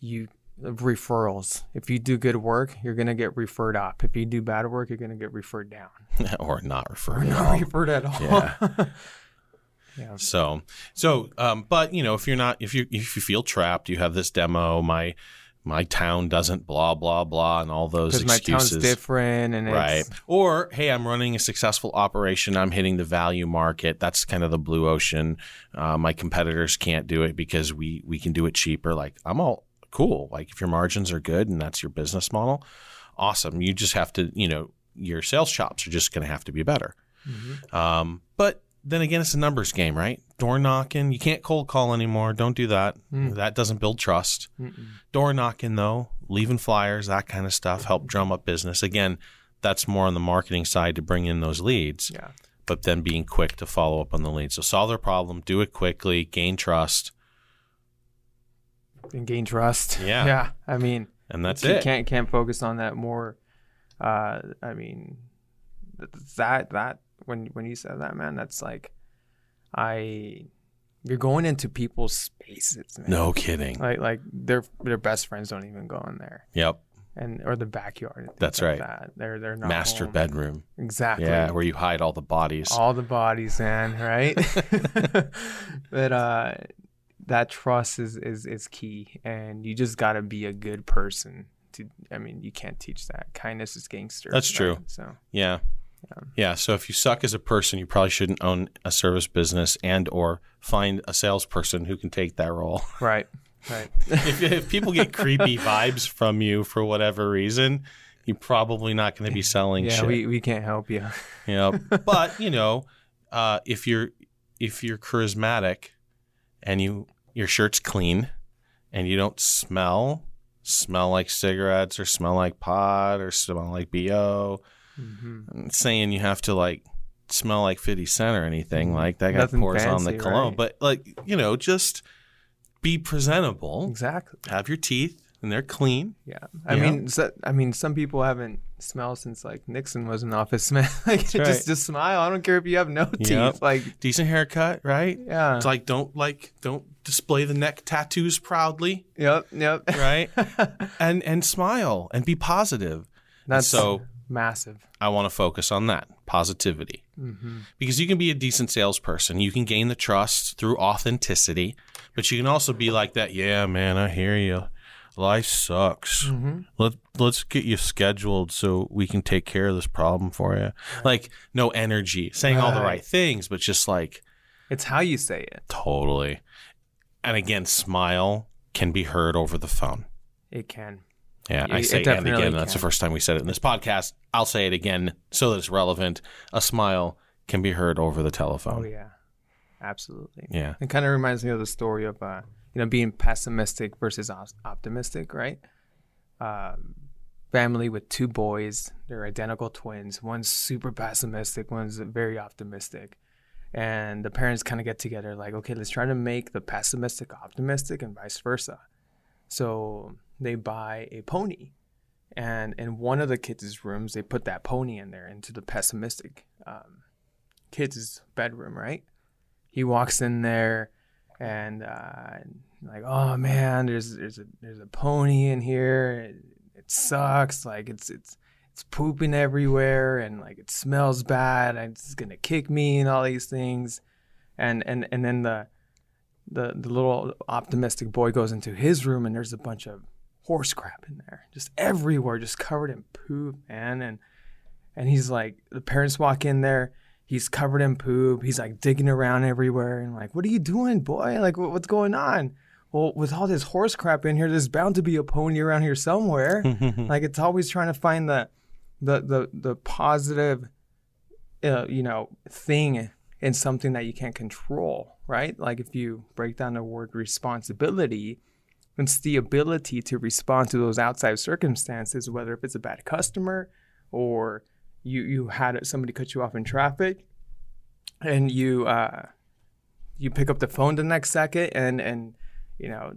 you referrals. If you do good work, you're gonna get referred up. If you do bad work, you're gonna get referred down [LAUGHS]
or not
or
referred at
not
all.
referred at all.
Yeah. [LAUGHS]
yeah.
So, so, um, but you know, if you're not, if you if you feel trapped, you have this demo. My my town doesn't blah blah blah, and all those
Because my
excuses.
town's different, and
right.
It's
or hey i'm running a successful operation. I'm hitting the value market. That's kind of the blue ocean. Uh, my competitors can't do it because we we can do it cheaper. Like i'm all cool. Like if your margins are good and that's your business model awesome. You just have to you know your sales chops are just going to have to be better.
Mhm.
um, but then again it's a numbers game right door knocking you can't cold call anymore don't do that
Mm.
that doesn't build trust
Mm-mm.
door knocking though, leaving flyers, that kind of stuff, help drum up business. Again, that's more on the marketing side to bring in those leads,
yeah.
but then being quick to follow up on the leads. So solve their problem, do it quickly, gain trust,
And gain trust. [LAUGHS]
Yeah.
Yeah. I mean,
and that's
you
it.
can't can't focus on that more. Uh, I mean, that that when when you said that, man, that's like, I you're going into people's spaces. Man.
No kidding.
Like like their their best friends don't even go in there,
Yep.
and or the backyard.
That's
like
right.
That. They're they're not
Master
home.
bedroom.
Exactly.
Yeah, where you hide all the bodies.
all the bodies, man. Right. [LAUGHS] but uh, that trust is is is key, and you just gotta be a good person. To I mean, you can't teach that. Kindness is gangster.
That's true.
So
Yeah.
Yeah.
Yeah. So if you suck as a person, you probably shouldn't own a service business and or find a salesperson who can take that role. [LAUGHS]
right, right.
if, if people get creepy vibes from you for whatever reason, you're probably not going to be [LAUGHS] selling
yeah,
shit.
we, we can't help you. [LAUGHS]
you know, but you know, uh, if you're if you're charismatic and you your shirt's clean and you don't smell smell like cigarettes or smell like pot or smell like bo
hmm
saying you have to like smell like 50 Cent or anything
Mhm.
like that guy
Nothing
pours on the
fancy,
cologne,
right?
but like you know, just be presentable.
Exactly.
Have your teeth and they're clean.
Yeah. I
Yeah.
mean, so, I mean, some people haven't smelled since like Nixon was in office. [LAUGHS] Man, like
right.
just just smile. I don't care if you have no teeth.
Yep.
Like,
Decent haircut, right?
yeah.
It's like don't like don't display the neck tattoos proudly,
yep. Yep.
right? [LAUGHS] and and smile and be positive.
That's
so-
massive.
I want to focus on that positivity
hmm
because you can be a decent salesperson. You can gain the trust through authenticity, but you can also be like that. Yeah, man, I hear you. Life sucks.
hmm
Let let's get you scheduled so we can take care of this problem for you. Like no energy, saying all the
Right.
right things, but just like
It's how you say it.
totally. And again, smile can be heard over the phone.
It can.
Yeah,
It-
I
it
say and
definitely
again. That's the first time we said it in this podcast. I'll say it again so that it's relevant. A smile can be heard over the
Oh
telephone.
yeah. Absolutely.
yeah.
It kind of reminds me of the story of uh, you know being pessimistic versus op- optimistic, right? Um, family with two boys, they're identical twins. One's super pessimistic, one's very optimistic, and the parents kind of get together like, okay, let's try to make the pessimistic optimistic and vice versa. So they buy a pony, and in one of the kids' rooms, they put that pony in there into the pessimistic um, kid's bedroom, right? he walks in there and uh, like oh man there's there's a there's a pony in here. It, it sucks. Like it's it's it's pooping everywhere and like it smells bad and it's gonna kick me and all these things. And and and then the the the little optimistic boy goes into his room and there's a bunch of horse crap in there just everywhere just covered in poop man and and he's like the parents walk in there he's covered in poop. He's like digging around everywhere and like, what are you doing, boy? Like, what, what's going on? Well, with all this horse crap in here, there's bound to be a pony around here somewhere. [LAUGHS] like, it's always trying to find the, the, the, the positive, uh, you know, thing in something that you can't control, right? Like, if you break down the word responsibility, it's the ability to respond to those outside circumstances, whether if it's a bad customer or you you had somebody cut you off in traffic and you uh you pick up the phone the next second and and you know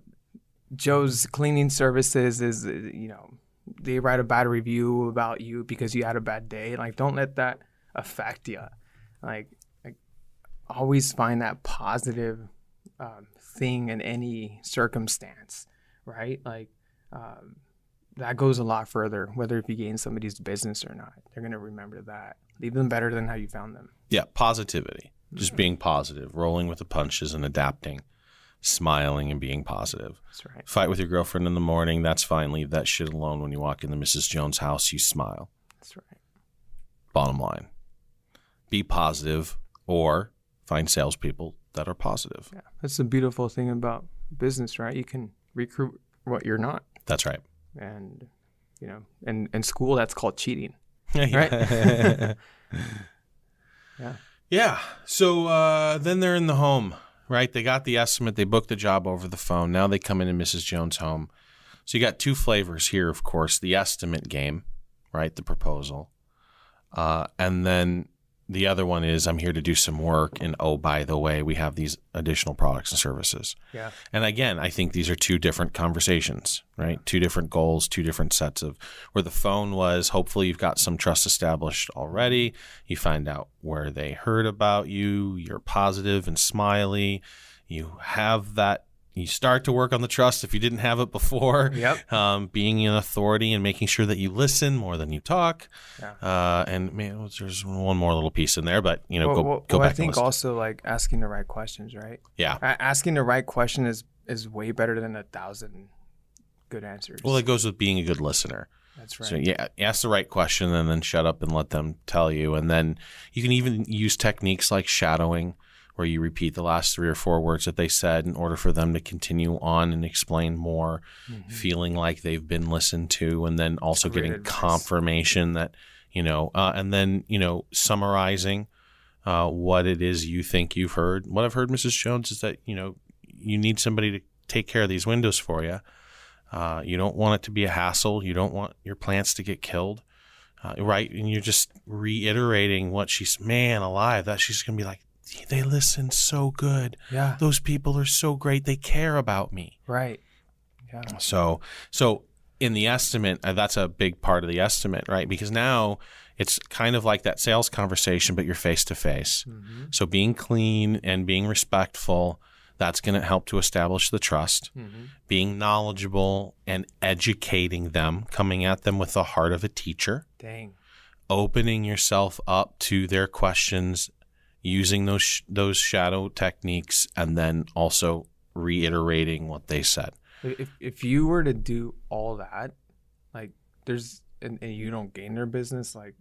joe's cleaning services is you know they write a bad review about you because you had a bad day. Like don't let that affect you like, like always find that positive um, thing in any circumstance right like um, that goes a lot further, whether if you gain somebody's business or not. They're going to remember that. Leave them better than how you found them.
Yeah, positivity. Just being positive, rolling with the punches and adapting, smiling and being positive.
That's right.
Fight with your girlfriend in the morning, that's fine. Leave that shit alone when you walk into Mrs. Jones' house, you smile.
That's right.
Bottom line. Be positive or find salespeople that are positive.
Yeah. That's the beautiful thing about business, right? You can recruit what you're not.
That's right.
And, you know, and in school, that's called cheating. [LAUGHS]
right? [LAUGHS]
Yeah.
Yeah. So uh, then they're in the home, right? They got the estimate. They booked the job over the phone. Now they come into Mrs. Jones' home. So you got two flavors here, of course the estimate game, right? The proposal. Uh, and then the other one is I'm here to do some work. And oh, by the way, we have these additional products and services.
Yeah.
And again, I think these are two different conversations, right? Two different goals, two different sets of where the phone was. Hopefully, you've got some trust established already. You find out where they heard about you. You're positive and smiley. you have that you start to work on the trust if you didn't have it before.
Yep. [LAUGHS]
Um, being an authority and making sure that you listen more than you talk.
Yeah.
Uh, and man, there's one more little piece in there, but you know,
well,
go
well,
go
well,
back
I think also like asking the right questions, right?
yeah.
A- asking the right question is is way better than a thousand good answers.
Well, it goes with being a good listener.
that's right.
So yeah, ask the right question and then shut up and let them tell you. And then you can even use techniques like shadowing, where you repeat the last three or four words that they said in order for them to continue on and explain more,
Mm-hmm.
feeling like they've been listened to, and then also
Great
getting
advice.
confirmation that you know, uh, and then you know, summarizing uh, what it is you think you've heard. What I've heard, Mrs. Jones, is that you know you need somebody to take care of these windows for you. Uh, you don't want it to be a hassle. You don't want your plants to get killed, uh, right? And you're just reiterating what she's. Man, alive! That she's gonna be like, they listen so good.
Yeah.
Those people are so great. They care about me.
Right. Yeah.
So, so in the estimate, uh, that's a big part of the estimate, right? Because now it's kind of like that sales conversation, but you're face to face. So being clean and being respectful, that's going to help to establish the trust.
Mm-hmm.
Being knowledgeable and educating them, coming at them with the heart of a teacher,
Dang.
opening yourself up to their questions, using those sh- those shadow techniques, and then also reiterating what they said.
If if you were to do all that, like there's and, and you don't gain their business, like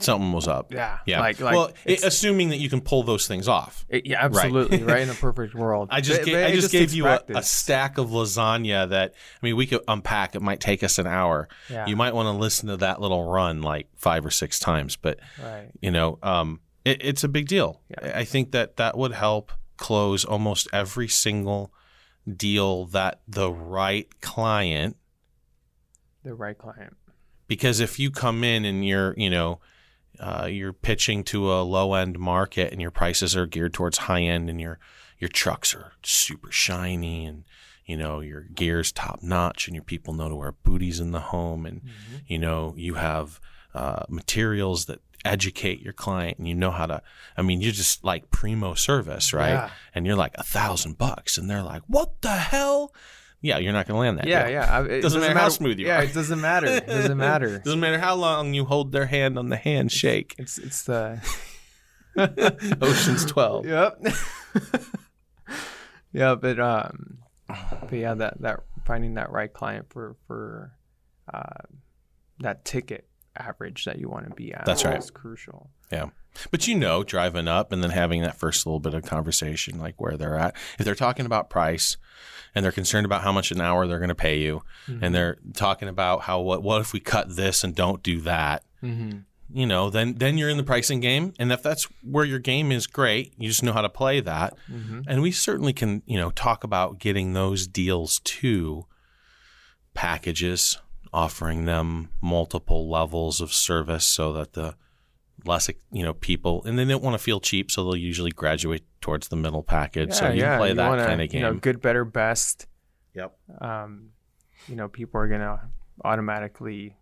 Something was up.
yeah,
Yeah.
like like
well, it, assuming that you can pull those things off.
it- yeah, absolutely, right. in a perfect world. [LAUGHS]
I just
but
I
it
just, gave you a, a stack of lasagna that I mean we could unpack. It might take us an hour.
Yeah.
You might want to listen to that little run like five or six times, but
right.
you know, um, it, it's a big deal.
Yeah.
I think that that would help close almost every single deal that the right client
The right client.
because if you come in and you're you know uh, you're pitching to a low end market and your prices are geared towards high end and your your trucks are super shiny and you know your gear's top notch and your people know to wear booties in the home and
Mm-hmm.
you know you have uh, materials that educate your client and you know how to i mean you're just like primo service right
Yeah.
and you're like a thousand bucks and they're like what the hell yeah you're not gonna land that
Yeah,
deal.
yeah. It [LAUGHS]
Doesn't matter how smooth you
yeah,
are.
it doesn't matter. It doesn't [LAUGHS] matter.
Doesn't matter how long you hold their hand on the handshake.
It's it's the [LAUGHS]
Ocean's 12.
Yep. yeah, but um, but yeah, that that finding that right client for for uh, that ticket average that you want to be at.
That's right.
It's crucial.
Yeah. But you know, driving up and then having that first little bit of conversation, like where they're at. If they're talking about price and they're concerned about how much an hour they're going to pay you, and they're talking about how what what if we cut this and don't do that,
Mm-hmm.
you know, then then you're in the pricing game. And if that's where your game is, great. You just know how to play that.
Mm-hmm.
And we certainly can, you know, talk about getting those deals to packages, offering them multiple levels of service so that the less, you know, people, and they don't want to feel cheap, so they'll usually graduate towards the middle package. so you can play that
wanna,
kind of game.
You know, good, better, best.
yep.
Um, you know, people are gonna automatically,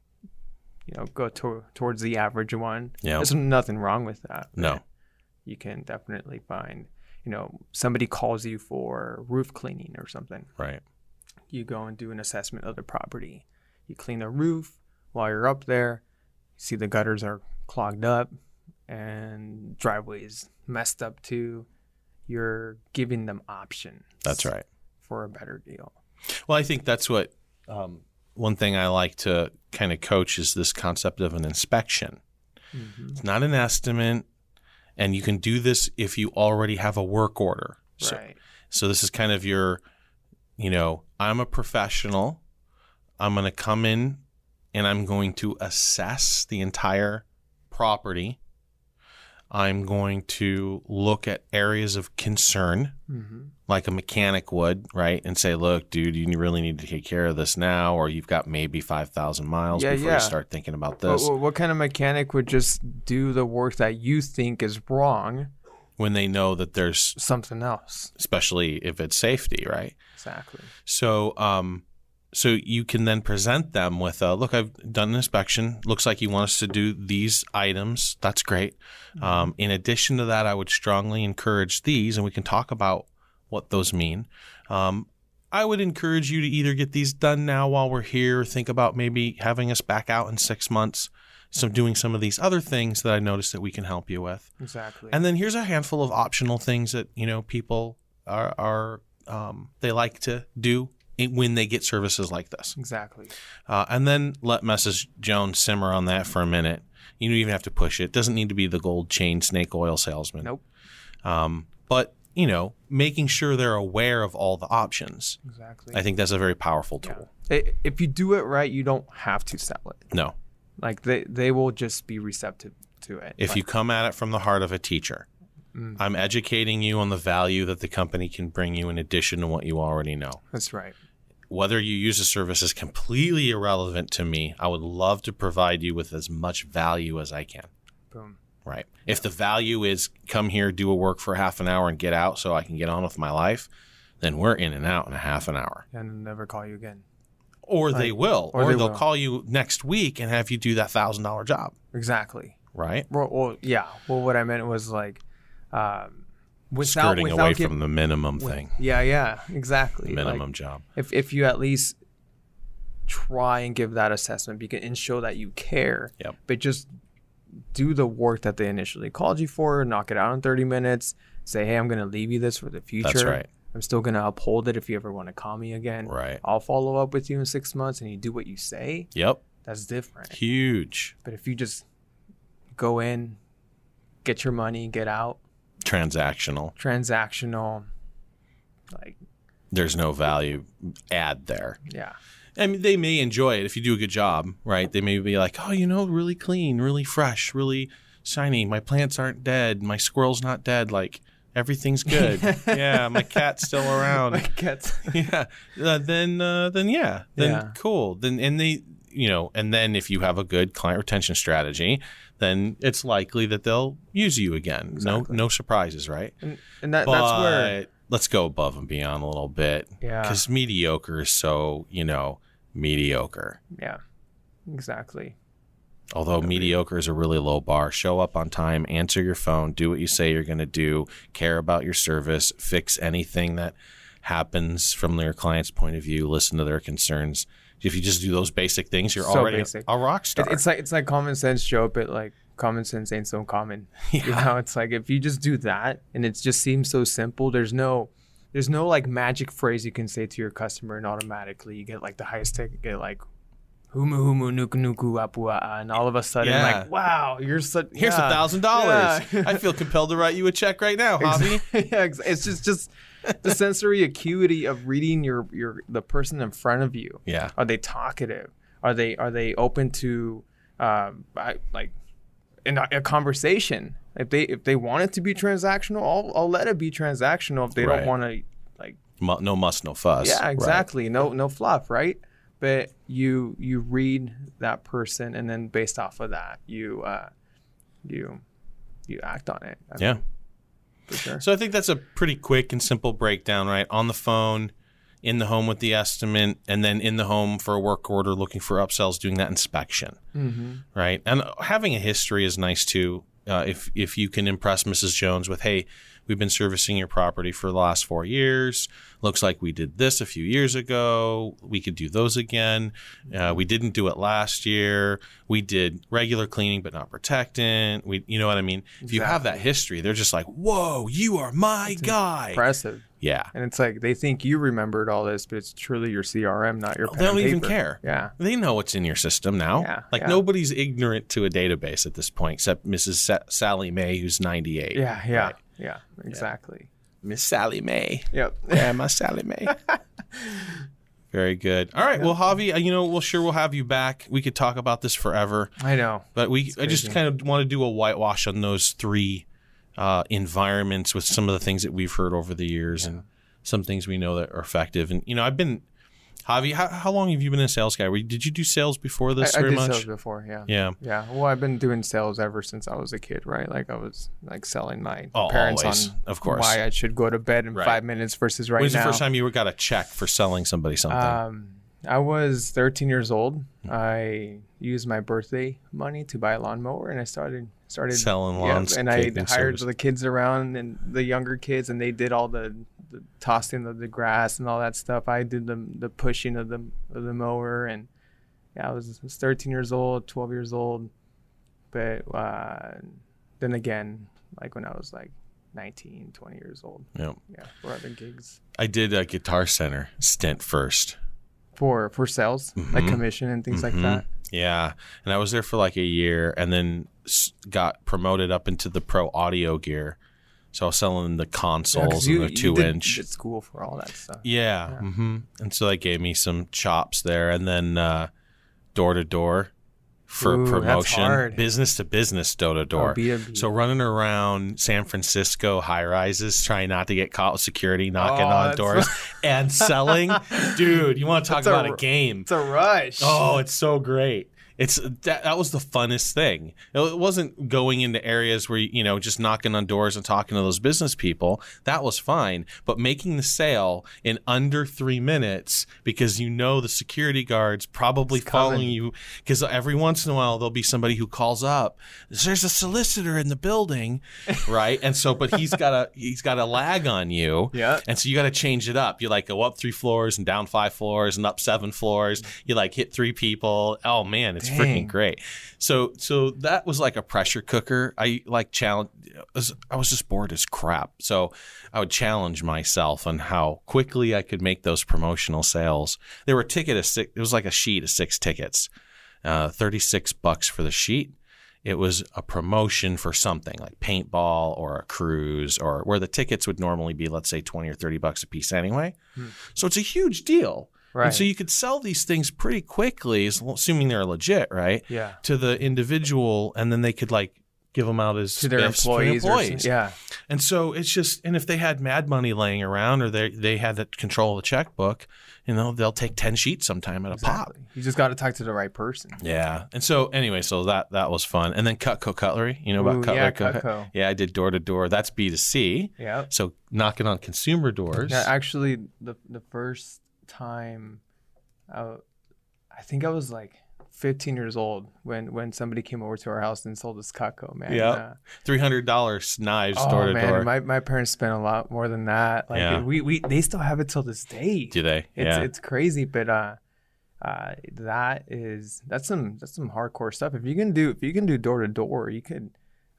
you know, go to, towards the average one.
Yeah.
There's nothing wrong with that.
No.
you can definitely find, you know, somebody calls you for roof cleaning or something.
Right.
You go and do an assessment of the property. You clean the roof while you're up there. You see the gutters are clogged up and driveways messed up too. You're giving them options.
That's right.
For a better deal.
Well, I think that's what um, one thing I like to kind of coach is this concept of an inspection.
Mm-hmm.
It's not an estimate, and you can do this if you already have a work order. So,
Right.
so this is kind of your, you know, I'm a professional. I'm going to come in and I'm going to assess the entire property. I'm going to look at areas of concern
Mm-hmm.
like a mechanic would, right? And say, look, dude, you really need to take care of this now, or you've got maybe 5,000 miles
Yeah,
before
yeah.
you start thinking about this.
what, what kind of mechanic would just do the work that you think is wrong?
when they know that there's,
Something else.
especially if it's safety, right?
Exactly.
So, um, so you can then present them with, a, look, I've done an inspection. Looks like you want us to do these items. That's great. Um, in addition to that, I would strongly encourage these, and we can talk about what those mean. Um, I would encourage you to either get these done now while we're here, think about maybe having us back out in six months, so doing some of these other things that I noticed that we can help you with.
Exactly.
And then here's a handful of optional things that you know people are are um, they like to do when they get services like this.
exactly.
Uh, and then let Mrs. Jones simmer on that for a minute. You don't even have to push it. It doesn't need to be the gold chain snake oil salesman.
Nope.
Um, but you know, making sure they're aware of all the options.
Exactly.
I think that's a very powerful tool.
I- if you do it right, you don't have to sell it.
No,
Like they they will just be receptive to it.
if
Like,
you come at it from the heart of a teacher,
Mm.
I'm educating you on the value that the company can bring you in addition to what you already know.
that's right.
Whether you use a service is completely irrelevant to me. I would love to provide you with as much value as I can.
Boom.
Right. If the value is come here, do a work for half an hour and get out so I can get on with my life, then we're in and out in a half an hour.
And never call you again.
Or they will.
or
Or,
they
will. call you next week and have you do that thousand dollar job.
Exactly.
Right.
Well, well, yeah. Well, what I meant was like, um, without
Skirting
without
away from the minimum
with-
thing.
Yeah, yeah, exactly. Like,
Minimum job.
if if you at least try and give that assessment because and show that you care,
Yep.
but just do the work that they initially called you for, knock it out in 30 minutes, say, "Hey, I'm going to leave you this for the future."
That's right.
I'm still going to uphold it if you ever want to call me again.
Right.
I'll follow up with you in 6 months and you do what you say.
Yep.
That's different.
Huge.
But if you just go in, get your money, get out,
Transactional.
transactional like
There's no value add there.
yeah.
I mean, they may enjoy it if you do a good job, right? They may be like, oh, you know, really clean, really fresh, really shiny. My plants aren't dead. My squirrel's not dead. Like, everything's good. [LAUGHS] yeah, my cat's still around.
my cat's. [LAUGHS]
yeah. Uh, then, uh, then yeah, then
Yeah.
cool. Then, and they, you know, and then if you have a good client retention strategy, then it's likely that they'll use you again.
Exactly.
No, no surprises, right?
and, and that,
But
that's where
let's go above and beyond a little bit.
Yeah.
Because mediocre is so, you know, mediocre.
yeah. Exactly.
Although mediocre is a really low bar. Show up on time, answer your phone, do what you say you're going to do, care about your service, fix anything that happens from your client's point of view, listen to their concerns. If you just do those basic things, you're
So
already
basic.
a rock star.
it's like it's like common sense Joe, but like common sense ain't so common. [LAUGHS] You know, it's like if you just do that and it just seems so simple, there's no there's no like magic phrase you can say to your customer and automatically you get like the highest ticket, get like humu humu nuku nuku apua and all of a sudden
Yeah.
like wow you're such
Here's a thousand dollars. I feel compelled to write you a check right now, [LAUGHS] Hobby. [LAUGHS]
yeah, it's just just the sensory acuity of reading your your the person in front of you.
Yeah.
Are they talkative? Are they are they open to um I, like in a, a conversation? If they if they want it to be transactional, I'll I'll let it be transactional. If they
Right.
don't want to like
Mu- No muss, no fuss.
yeah
Right.
exactly no no fluff right. But you you read that person and then based off of that you uh you you act on it. I
Yeah.
mean, for sure.
So I think that's a pretty quick and simple breakdown, right? On the phone, in the home with the estimate, and then in the home for a work order, looking for upsells, doing that inspection,
Mm-hmm.
right? And having a history is nice too. Uh, if if you can impress Mrs. Jones with, hey, we've been servicing your property for the last four years. Looks like we did this a few years ago. We could do those again. Uh, we didn't do it last year. We did regular cleaning, but not protectant. We, you know what I mean? If you have that history, they're just like, "Whoa, you are my guy."
Impressive.
Yeah,
And it's like they think you remembered all this, but it's truly your CRM, not your. Pen
they don't even care.
Yeah.
They know what's in your system now.
Yeah,
like
yeah.
nobody's ignorant to a database at this point, except Mrs. Sa- Sally May, who's ninety-eight.
Yeah. Yeah.
Right.
Yeah. Exactly.
Miss Sally May.
Yep.
Yeah, my Sally May. [LAUGHS] Very good. All right. Well, Javi, uh, you know, well, sure, we'll have you back. We could talk about this forever,
I know.
but we, I just kind of want to do a whitewash on those three uh, environments with some of the things that we've heard over the years and some things we know that are effective. And you know, I've been, Javi, how, how long have you been a sales guy? Were Did you do sales before
I,
this
I
very
did
much?
sales before. Yeah.
Yeah.
Yeah. Well, I've been doing sales ever since I was a kid, right? Like I was like selling my
Oh,
parents
always.
on
Of course.
why I should go to bed in
Right.
five minutes versus right
When was
now.
the first time you got a check for selling somebody something?
Um, I was 13 years old.
Hmm.
I used my birthday money to buy a lawnmower, and I started started
Selling
yeah,
lawns,
and I hired
service.
the kids around and the younger kids, and they did all the the tossing of the grass and all that stuff. I did the the pushing of the of the mower, and yeah, I was, I was 13 years old, 12 years old. But uh, then again, like when I was like 19, 20 years old,
Yep.
yeah, for other gigs,
I did a Guitar Center stint first.
for for sales, like
Mhm.
commission and things
Mhm.
like that.
Yeah, and I was there for like a year, and then got promoted up into the pro audio gear. So I was selling the
Yeah,
consoles
you-
and the two inch.
did school for all that stuff.
Yeah.
Yeah.
hmm And so they gave me some chops there, and then uh, door to door for
Ooh, that's
promotion,
hard.
business to business, door to
Oh,
door. So running around San Francisco high rises, trying not to get caught with security, knocking
Oh,
on doors [LAUGHS] and selling. Dude, you want to talk
That's a
about a
r-
game?
it's a rush.
Oh, it's so great. It's that, that was the funnest thing. It wasn't going into areas where you know just knocking on doors and talking to those business people. That was fine, but making the sale in under three minutes because you know the security guards probably
It's coming.
following you. Because every once in a while there'll be somebody who calls up. There's a solicitor in the building, [LAUGHS] right? and so, but he's got a he's got a lag on you.
Yeah.
And so you got to change it up. You like go up three floors and down five floors and up seven floors. You like hit three people. Oh man, it's
Dang.
freaking great. So so that was like a pressure cooker. I like challenge. I was- I was just bored as crap. So I would challenge myself on how quickly I could make those promotional sales. There were ticket of six. It was like a sheet of six tickets, uh, thirty six bucks for the sheet it was a promotion for something like paintball or a cruise or where the tickets would normally be let's say 20 or 30 bucks a piece anyway
Hmm.
so it's a huge deal
right.
and so you could sell these things pretty quickly assuming they're legit right
yeah.
to the individual and then they could like give them out as
To their employees. some- yeah.
and so it's just and if they had mad money laying around or they they had the control of the checkbook you know they'll take 10 sheets sometime at a pop
You just got to talk to the right person.
yeah. And so anyway, so that that was fun. And then Cutco Cutlery, you know about
Ooh,
Cutlery?
yeah,
Co-
Cutco. [LAUGHS]
Yeah, I did door to door. That's B to C.
Yeah.
So knocking on consumer doors.
Yeah, actually, the the first time, I, I think I was like 15 years old when when somebody came over to our house and sold us Cutco, man.
Yeah.
Uh,
Three hundred dollars knives
oh
door to
man,
door.
my my parents spent a lot more than that. Like
Yeah.
we we they still have it till this day.
Do they?
It's
yeah.
it's crazy, but uh, uh, that is that's some that's some hardcore stuff. If you can do if you can do door to door, you could.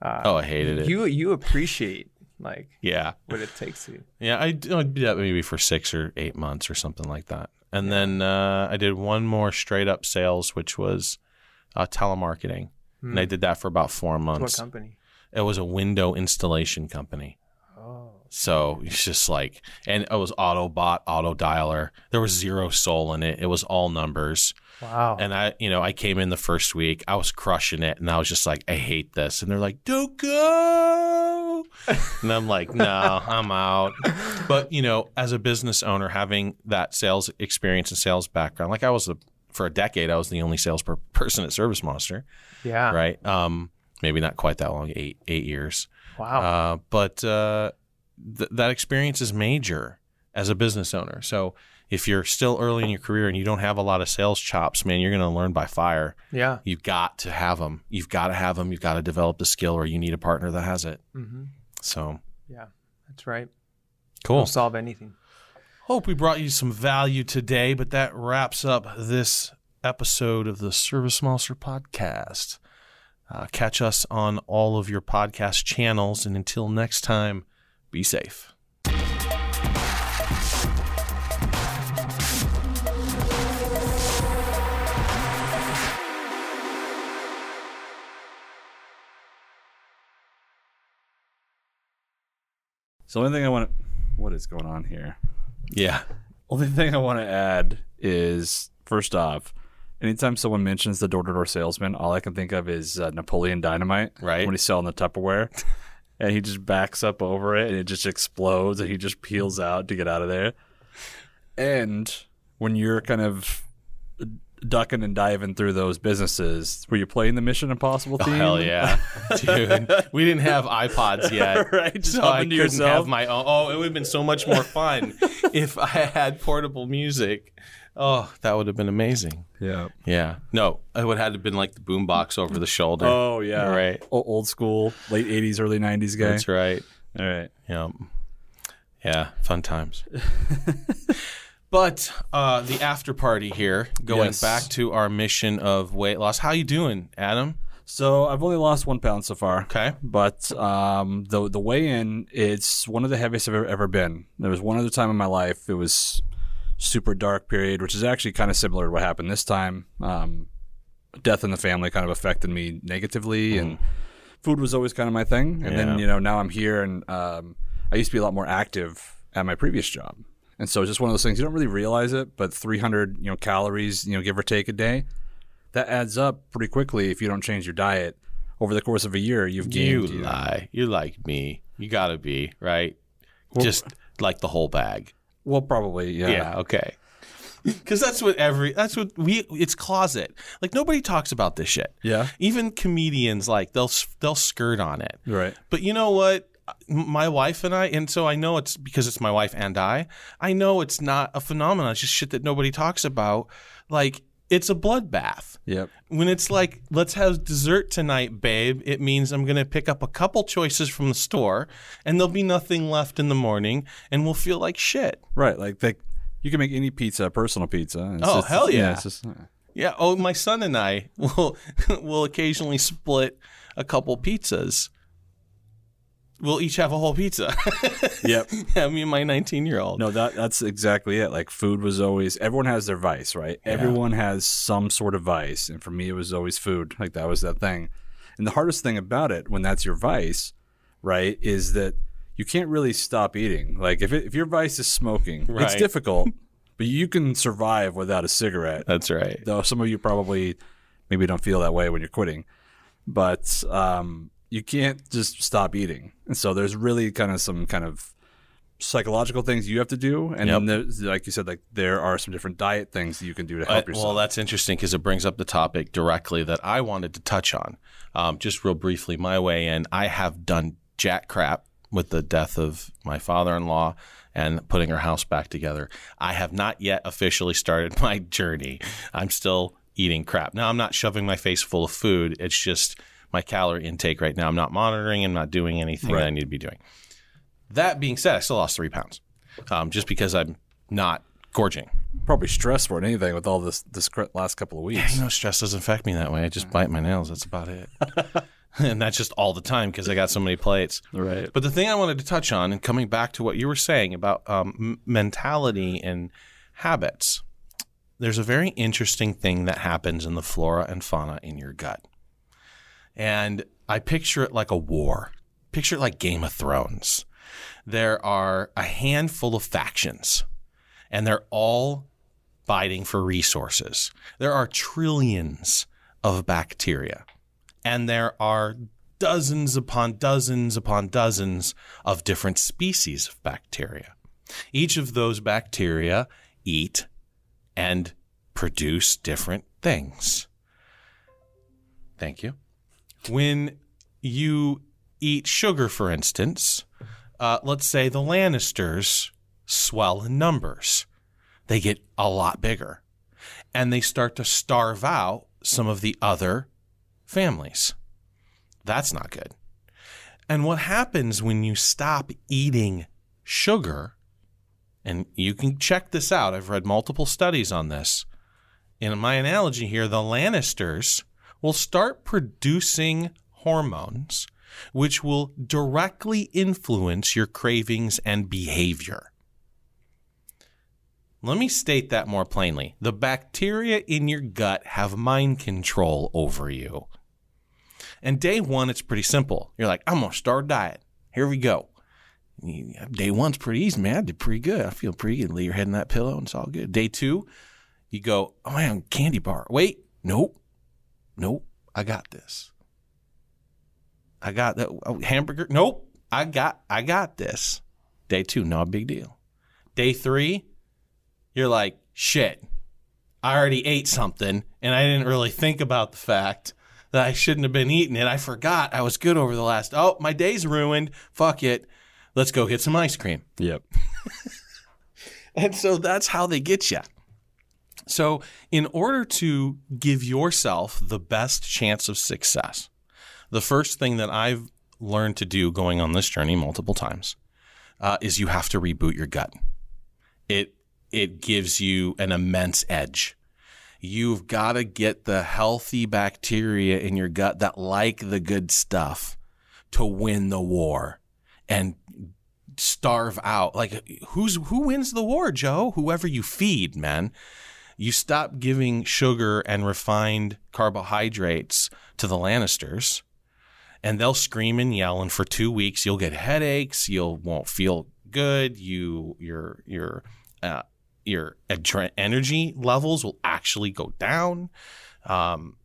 Uh,
oh, I hated it.
You you appreciate like
yeah.
what it takes you.
Yeah. I I'd do that maybe for six or eight months or something like that. And then uh, I did one more straight up sales, which was uh, telemarketing. And I did that for about four
Hmm. What
months.
company?
It was a window installation company.
Oh,
So it's just like, and it was Autobot, auto dialer. There was zero soul in it. It was all numbers.
Wow.
And I, you know, I came in the first week, I was crushing it, and I was just like, I hate this. And they're like, don't go. [LAUGHS] and I'm like, no, I'm out. But you know, as a business owner, having that sales experience and sales background, like I was the for a decade, I was the only sales per- person at ServiceMonster,
yeah.
right? Um, maybe not quite that long, eight eight years.
Wow.
Uh, but uh, th- that experience is major as a business owner. So if you're still early in your career and you don't have a lot of sales chops, man, you're going to learn by fire.
yeah.
You've got to have them. You've got to have them. You've got to develop the skill, or you need a partner that has it.
hmm
So
Yeah. That's right.
cool.
Don't solve anything.
Hope we brought you some value today, but that wraps up this episode of the ServiceMonster podcast. Uh, catch us on all of your podcast channels, and until next time, be safe.
So, the only thing I want to. What is going on here?
Yeah.
Only thing I want to add is first off, anytime someone mentions the door to door salesman, all I can think of is uh, Napoleon Dynamite.
Right.
When he's selling the Tupperware. [LAUGHS] and he just backs up over it and it just explodes and he just peels out to get out of there. And when you're kind of ducking and diving through those businesses, were you playing the Mission Impossible
Oh, hell yeah, [LAUGHS] dude! We didn't have iPods [LAUGHS] yet,
right.
So I couldn't
yourself.
have my own. Oh, it would have been so much more [LAUGHS] fun if I had portable music. Oh, that would have been amazing.
yeah.
Yeah, no, it would have had to been like the boombox over the shoulder.
Oh yeah.
right.
O- old school, late '80s, early '90s guy.
That's right.
All right.
Yeah. Yeah, fun times. But uh, the after party here, going
Yes.
back to our mission of weight loss. How you doing, Adam?
So I've only lost one pound so far.
Okay.
But um, the the weigh in, it's one of the heaviest I've ever, ever been. There was one other time in my life it was super dark period, which is actually kind of similar to what happened this time. Um, death in the family kind of affected me negatively, and food was always kind of my thing. And
Yeah.
then you know now I'm here, and um, I used to be a lot more active at my previous job, and so it's just one of those things you don't really realize it, but 300 you know calories, you know give or take a day, that adds up pretty quickly if you don't change your diet. Over the course of a year, you've
You
gained. you know,
lie. You're like me. You gotta be right. Just like the whole bag.
well, probably, yeah.
Yeah. okay. Because that's what every that's what we it's closet. Like nobody talks about this shit.
Yeah.
Even comedians like they'll they'll skirt on it.
Right.
But you know what? My wife and I, and so I know it's because it's my wife and I. I know it's not a phenomenon. It's just shit that nobody talks about. Like it's a bloodbath.
Yep.
When it's like, let's have dessert tonight, babe, it means I'm going to pick up a couple choices from the store and there'll be nothing left in the morning and we'll feel like shit.
Right. Like they, you can make any pizza personal pizza.
Oh,
just-
hell yeah.
it's just,
Yeah. Oh, my son and I [LAUGHS] will will occasionally split a couple pizzas. We'll each have a whole pizza. [LAUGHS]
yep.
yeah, me and my 19 year old.
No, that that's exactly it. Like food was always everyone has their vice, right? Everyone has some sort of vice, and for me, it was always food. Like that was that thing. And the hardest thing about it, when that's your vice, right, is that you can't really stop eating. Like if it, if your vice is smoking, it's difficult, but you can survive without a cigarette.
That's right.
though some of you probably maybe don't feel that way when you're quitting but um, you can't just stop eating and so there's really kind of some kind of psychological things you have to do and then there's, like you said like there are some different diet things that you can do to help
Uh,
yourself
well, that's interesting because it brings up the topic directly that I wanted to touch on. Um, just real briefly, my weigh in, I have done jack crap with the death of my father in law and putting our house back together. I have not yet officially started [LAUGHS] my journey. I'm still eating crap. Now, I'm not shoving my face full of food. It's just my calorie intake right now. I'm not monitoring, I'm not doing anything that I need to be doing. That being said, I still lost three pounds um, just because I'm not gorging.
probably stress more than anything with all this this last couple of weeks
You know, stress doesn't affect me that way. I just bite my nails. That's about it. [LAUGHS] and that's just all the time because I got so many plates.
right
But the thing I wanted to touch on, and coming back to what you were saying about um, mentality and habits, there's a very interesting thing that happens in the flora and fauna in your gut. And I picture it like a war. Picture it like Game of Thrones. There are a handful of factions, and they're all fighting for resources. There are trillions of bacteria, and there are dozens upon dozens upon dozens of different species of bacteria. Each of those bacteria eat and produce different things. Thank you. When you eat sugar, for instance, uh, let's say the Lannisters swell in numbers, they get a lot bigger and they start to starve out some of the other families. That's not good. And what happens when you stop eating sugar, and you can check this out, I've read multiple studies on this. In my analogy here, the Lannisters will start producing hormones which will directly influence your cravings and behavior. Let me state that more plainly. The bacteria in your gut have mind control over you. And day one, it's pretty simple. You're like, I'm going to start a diet. Here we go. Day one's pretty easy, man. I did pretty good. I feel pretty good. Lay your head in that pillow and it's all good. Day two, you go, oh man, candy bar. Wait, nope, nope, I got this. I got that oh, hamburger. Nope, I got, I got this. Day two, not a big deal. Day three, you're like, shit, I already ate something and I didn't really think about the fact that I shouldn't have been eating it. I forgot I was good over the last, oh, my day's ruined. Fuck it. Let's go get some ice cream.
yep [LAUGHS]
And so that's how they get you. So, in order to give yourself the best chance of success, the first thing that I've learned to do going on this journey multiple times, uh, is you have to reboot your gut. It it gives you an immense edge. You've got to get the healthy bacteria in your gut that like the good stuff to win the war and starve out. Like who's who wins the war, Joe? Whoever you feed, man. You stop giving sugar and refined carbohydrates to the Lannisters and they'll scream and yell and for 2 weeks you'll get headaches, you'll won't feel good, you your your uh, your energy levels will actually go down. Um,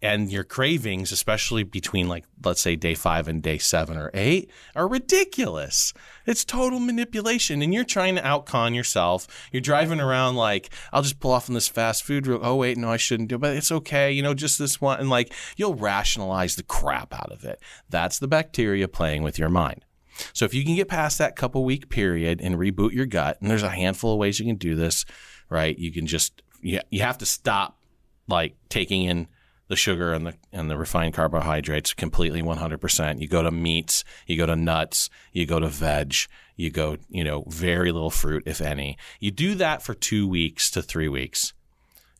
and your cravings, especially between like let's say day five and day seven or eight, are ridiculous. It's total manipulation, and you're trying to outcon yourself. You're driving around like I'll just pull off on this fast food. Oh wait, no, I shouldn't do, it, but it's okay. You know, just this one, and like you'll rationalize the crap out of it. That's the bacteria playing with your mind. So if you can get past that couple week period and reboot your gut, and there's a handful of ways you can do this, right? You can just you, you have to stop like taking in the sugar and the and the refined carbohydrates completely 100%. You go to meats, you go to nuts, you go to veg, you go, you know, very little fruit if any. You do that for 2 weeks to 3 weeks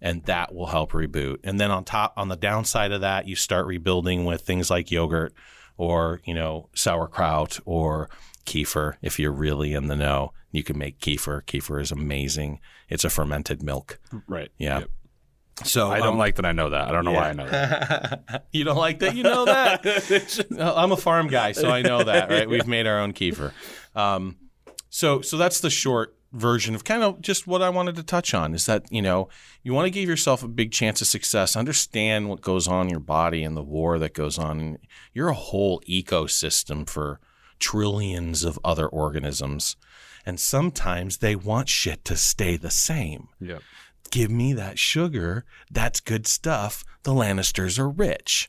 and that will help reboot. And then on top on the downside of that, you start rebuilding with things like yogurt or, you know, sauerkraut or kefir if you're really in the know. You can make kefir. Kefir is amazing. It's a fermented milk.
Right.
Yeah.
Yep.
So
I don't
um,
like that I know that. I don't know why I know that. [LAUGHS]
you don't like that? You know that? [LAUGHS] I'm a farm guy, so I know that, right? We've made our own kefir. Um, so, so that's the short version of kind of just what I wanted to touch on is that, you know, you want to give yourself a big chance of success, understand what goes on in your body and the war that goes on. You're a whole ecosystem for trillions of other organisms. And sometimes they want shit to stay the same
Yeah.
Give me that sugar. That's good stuff. The Lannisters are rich,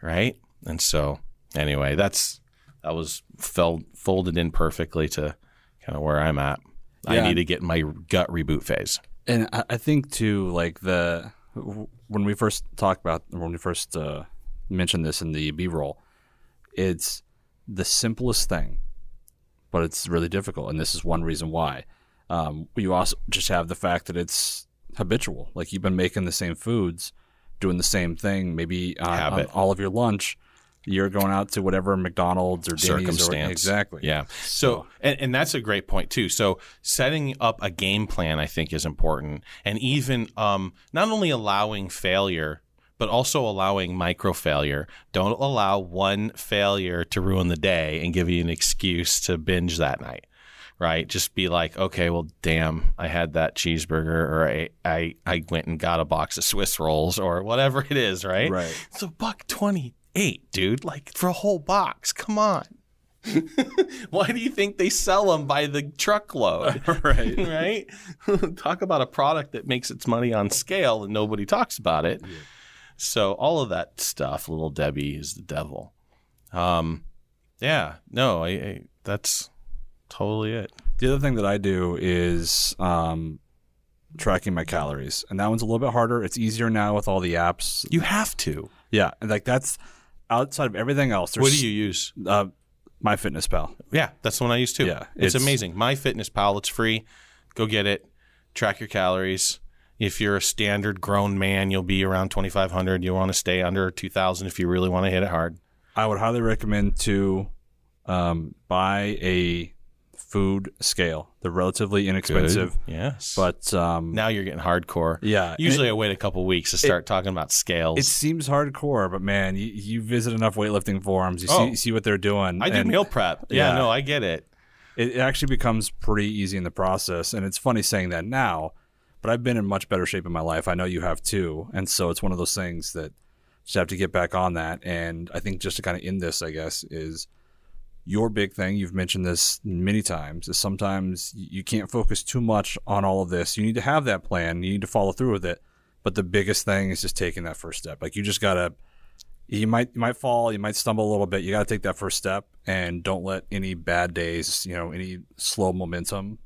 right? And so, anyway, that's that was fell, folded in perfectly to kind of where I'm at. I need to get my gut reboot phase.
And I, I think too, like the when we first talked about when we first uh, mentioned this in the B roll, it's the simplest thing, but it's really difficult, and this is one reason why. Um, you also just have the fact that it's habitual. Like you've been making the same foods, doing the same thing, maybe on, on all of your lunch. You're going out to whatever McDonald's or Denny's or
Circumstance.
exactly.
Yeah. So, and, and that's a great point too. So, setting up a game plan, I think, is important, and even um, not only allowing failure, but also allowing micro failure. Don't allow one failure to ruin the day and give you an excuse to binge that night. Right? Just be like, okay, well, damn, I had that cheeseburger, or I, I, I went and got a box of Swiss rolls, or whatever it is. Right?
Right.
It's a buck twenty eight, dude. Like for a whole box. Come on. [LAUGHS] Why do you think they sell them by the truckload? [LAUGHS]
right. [LAUGHS]
right? Talk about a product that makes its money on scale and nobody talks about it. So all of that stuff, little Debbie is the devil. Um, yeah, no, I, I that's totally it.
The other thing that I do is um, tracking my calories, and that one's a little bit harder. It's easier now with all the apps.
You have to.
Yeah, and like that's outside of everything else.
What do you use?
Uh, my Fitness Pal.
Yeah, that's the one I use too.
Yeah,
it's,
it's-
amazing. My Fitness Pal, it's free. Go get it. Track your calories. If you're a standard grown man, you'll be around 2,500. You want to stay under 2,000 if you really want to hit it hard.
I would highly recommend to um, buy a food scale. They're relatively inexpensive,
Yes.
but um,
now you're getting hardcore.
yeah,
Usually I wait a couple weeks to start talking about scales.
It seems hardcore, but man, you, you visit enough weightlifting forums, you
Oh.
see see what they're doing.
I do meal prep. Yeah,
Yeah.
no, I get it.
it, it actually becomes pretty easy in the process. And it's funny saying that now, but I've been in much better shape in my life. I know you have too, and so it's one of those things that just have to get back on that. And I think just to kind of end this, I guess, is your big thing. You've mentioned this many times. Is sometimes you can't focus too much on all of this. You need to have that plan. You need to follow through with it. But the biggest thing is just taking that first step. Like you just gotta. You might you might fall, you might stumble a little bit. You got to take that first step, and don't let any bad days, you know, any slow momentum,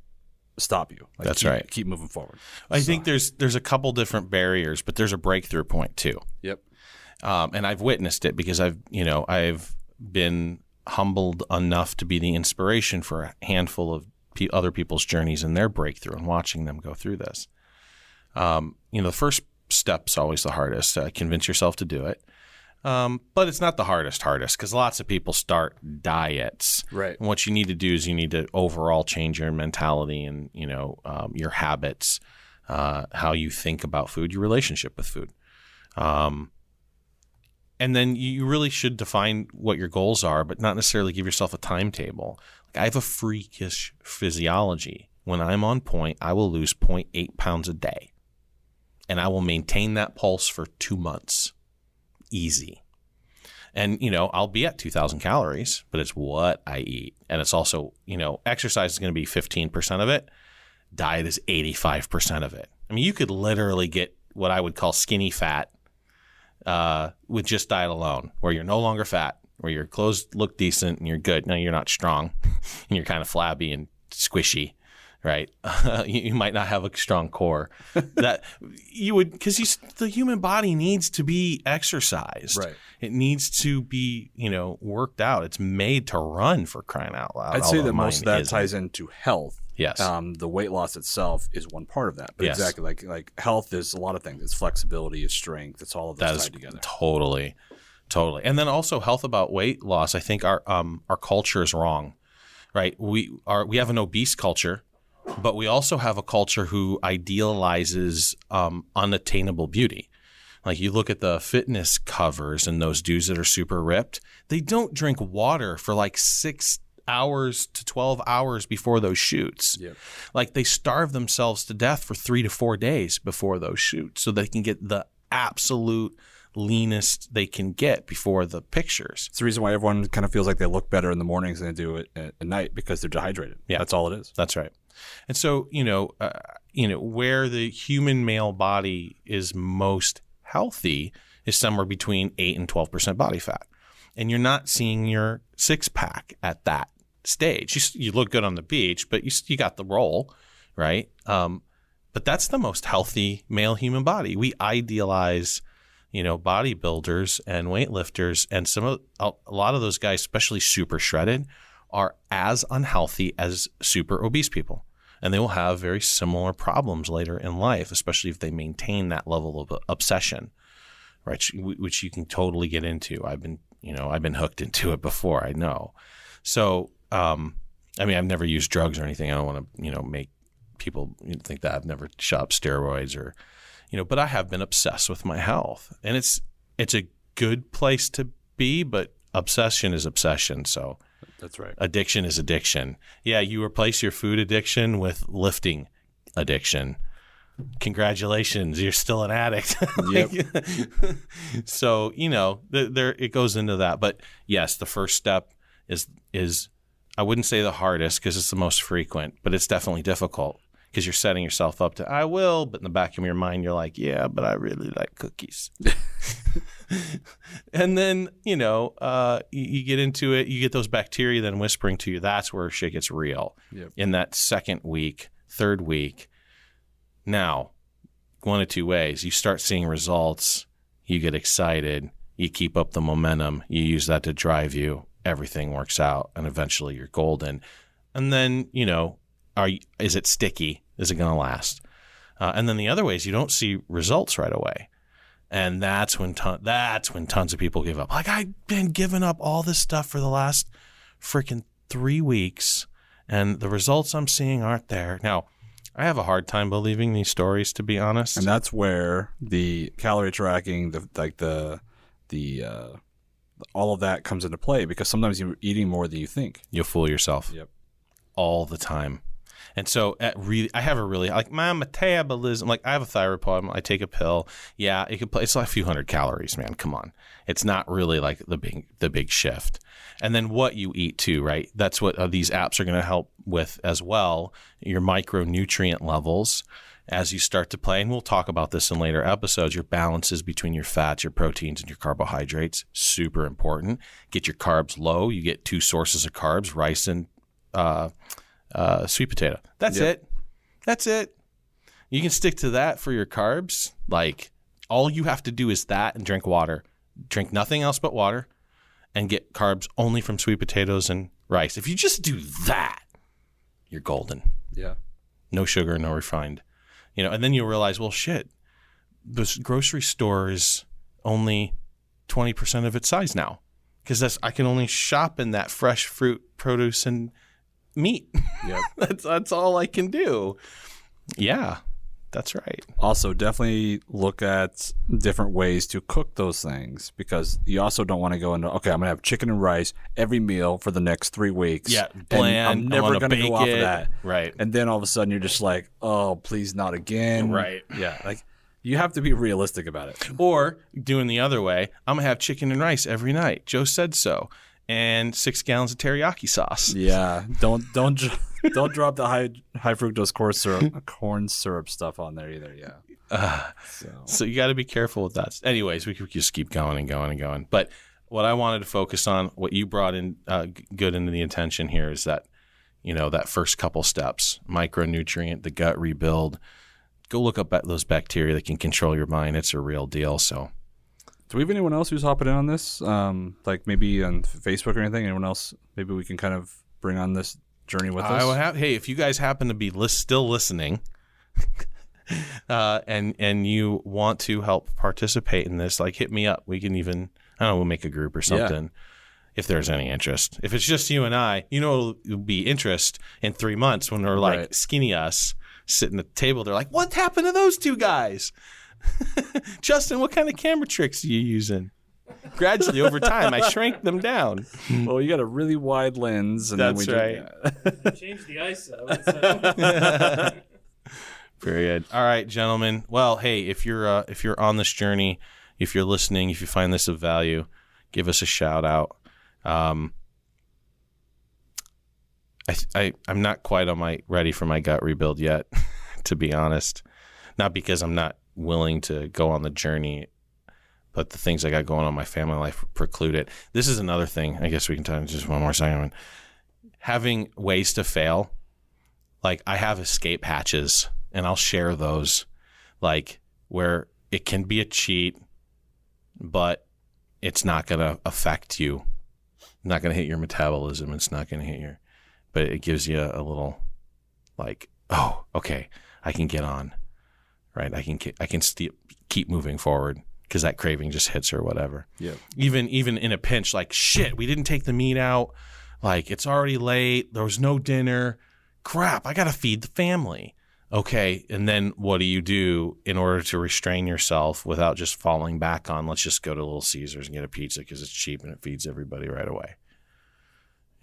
stop you. Like,
That's
keep-
right.
Keep moving forward.
I think there's there's a couple different barriers, but there's a breakthrough point too.
Yep.
um, and I've witnessed it because I've you know I've been humbled enough to be the inspiration for a handful of pe other people's journeys and their breakthrough and watching them go through this. Um, you know, the first step's always the hardest. Uh, convince yourself to do it. Um, but it's not the hardest, hardest because lots of people start diets.
Right.
And what you need to do is you need to overall change your mentality and you know um, your habits, uh, how you think about food, your relationship with food. Um, and then you really should define what your goals are, but not necessarily give yourself a timetable. Like I have a freakish physiology. When I'm on point, I will lose 0.8 pounds a day, and I will maintain that pulse for two months, easy. And you know, I'll be at 2,000 calories, but it's what I eat, and it's also you know, exercise is going to be 15% of it. Diet is 85% of it. I mean, you could literally get what I would call skinny fat uh, with just diet alone, where you're no longer fat, where your clothes look decent and you're good. Now you're not strong, and [LAUGHS] you're kind of flabby and squishy, right? [LAUGHS] you, you might not have a strong core. [LAUGHS] that you would because the human body needs to be exercised.
Right.
It needs to be you know worked out. It's made to run for crying out loud.
I'd say that most of that
isn't.
ties into health.
Yes.
Um, the weight loss itself is one part of that, but
Yes.
exactly like like health is a lot of things. It's flexibility, it's strength, it's all of
That
those
is
tied together.
totally, totally. And then also health about weight loss. I think our um our culture is wrong, right? We are we have an obese culture, but we also have a culture who idealizes um, unattainable beauty. Like you look at the fitness covers and those dudes that are super ripped, they don't drink water for like six hours to 12 hours before those shoots.
Yep.
Like they starve themselves to death for three to four days before those shoots so they can get the absolute leanest they can get before the pictures.
It's the reason why everyone kind of feels like they look better in the mornings than they do at, at night because they're dehydrated.
Yeah.
That's all it is.
That's right. And so, you know, uh, you know, where the human male body is most healthy is somewhere between 8 and 12% body fat. And you're not seeing your six pack at that stage. You, you look good on the beach, but you, you got the roll, right? Um, but that's the most healthy male human body. We idealize, you know, bodybuilders and weightlifters, and some of a lot of those guys, especially super shredded, are as unhealthy as super obese people. And they will have very similar problems later in life, especially if they maintain that level of obsession, right? Which you can totally get into. I've been, you know, I've been hooked into it before. I know. So, um, I mean, I've never used drugs or anything. I don't want to, you know, make people think that I've never shot steroids or, you know, but I have been obsessed with my health, and it's it's a good place to be, but obsession is obsession. So
That's right.
addiction is addiction. Yeah, you replace your food addiction with lifting addiction. Congratulations, you're still an addict. [LAUGHS]
Yep. [LAUGHS]
so you know, th- there it goes into that. But yes, the first step is is I wouldn't say the hardest because it's the most frequent, but it's definitely difficult because you're setting yourself up to I will, but in the back of your mind you're like, yeah, but I really like cookies. [LAUGHS] and then you know uh, you, you get into it you get those bacteria then whispering to you that's where shit gets real
Yep.
in that second week third week now one of two ways you start seeing results you get excited you keep up the momentum you use that to drive you everything works out and eventually you're golden and then you know are is it sticky is it going to last uh, and then the other way is you don't see results right away and that's when ton- that's when tons of people give up. Like I've been giving up all this stuff for the last freaking three weeks, and the results I'm seeing aren't there. Now, I have a hard time believing these stories, to be honest.
And that's where the calorie tracking, the like the the uh, all of that comes into play because sometimes you're eating more than you think.
You'll fool yourself
Yep.
all the time. And so, at really, I have a really like my metabolism. Like I have a thyroid problem. I take a pill. Yeah, it could. play It's like a few hundred calories, man. Come on, it's not really like the big the big shift. And then what you eat too, right? That's what uh, these apps are going to help with as well. Your micronutrient levels as you start to play, and we'll talk about this in later episodes. Your balances between your fats, your proteins, and your carbohydrates super important. Get your carbs low. You get two sources of carbs: rice and uh, uh, sweet potato. That's
Yep.
it. That's it. You can stick to that for your carbs. Like all you have to do is that and drink water. Drink nothing else but water. and get carbs only from sweet potatoes and rice. If you just do that, you're golden.
Yeah.
No sugar, no refined. You know, and then you'll realize, well, shit, this grocery store is only 20% of its size now because that's I can only shop in that fresh fruit, produce, and meat.
Yep. [LAUGHS]
that's that's all I can do. Yeah, that's right.
Also, definitely look at different ways to cook those things because you also don't want to go into okay, I'm gonna have chicken and rice every meal for the next three weeks.
Yeah,
and
bland.
I'm never gonna go off
it.
of that.
Right.
And then all of a sudden you're just like, oh, please not again.
Right.
Yeah. Like you have to be realistic about it.
Or doing the other way, I'm gonna have chicken and rice every night. Joe said so, and six gallons of teriyaki sauce.
Yeah. Don't don't don't drop the high high fructose corn syrup corn syrup stuff on there either. Yeah. so
So you got to be careful with that. Anyways, we could just keep going and going and going. But what I wanted to focus on, what you brought in uh, good into the intention here is that, you know, that first couple steps, micronutrient, the gut rebuild. Go look up at those bacteria that can control your mind. It's a real deal. So
Do we have anyone else who's hopping in on this? Um, like maybe on Facebook or anything? Anyone else? Maybe we can kind of bring on this journey with
I
us.
will have. Hey, if you guys happen to be still listening, [LAUGHS] uh, and and you want to help participate in this, like hit me up. We can even I don't know. We'll make a group or
Yeah.
something. If there's any interest, if it's just you and I, you know, it'll be interest in three months when they're like
Right.
skinny us sitting at the table. They're like, "What happened to those two guys?" [LAUGHS] Justin, what kind of camera tricks are you using? Gradually over time, I shrank them down.
well, you got a really wide lens, and
That's
then we
right. [LAUGHS]
Change the ISO. So. [LAUGHS]
Very good. All right, gentlemen. Well, hey, if you're uh, if you're on this journey, if you're listening, if you find this of value, give us a shout out. Um, I, I I'm not quite on my ready for my gut rebuild yet, [LAUGHS] to be honest. Not because I'm not willing to go on the journey, but the things I got going on in my family life preclude it. This is another thing. I guess we can talk just one more second. Having ways to fail like I have escape hatches and I'll share those like where it can be a cheat but it's not going to affect you not going to hit your metabolism it's not going to hit your but it gives you a, little like oh okay I can get on right I can I can st- keep moving forward cuz that craving just hits or whatever.
Yep.
even even in a pinch like shit we didn't take the meat out. Like it's already late. There was no dinner. Crap i gotta feed the family. Okay and then what do you do in order to restrain yourself without just falling back on let's just go to little caesars and get a pizza because it's cheap and it feeds everybody right away.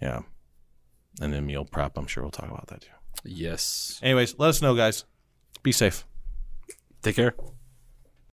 Yeah. And then meal prep i'm sure we'll talk about that too.
Yes.
anyways let us know guys. Be safe.
Take care.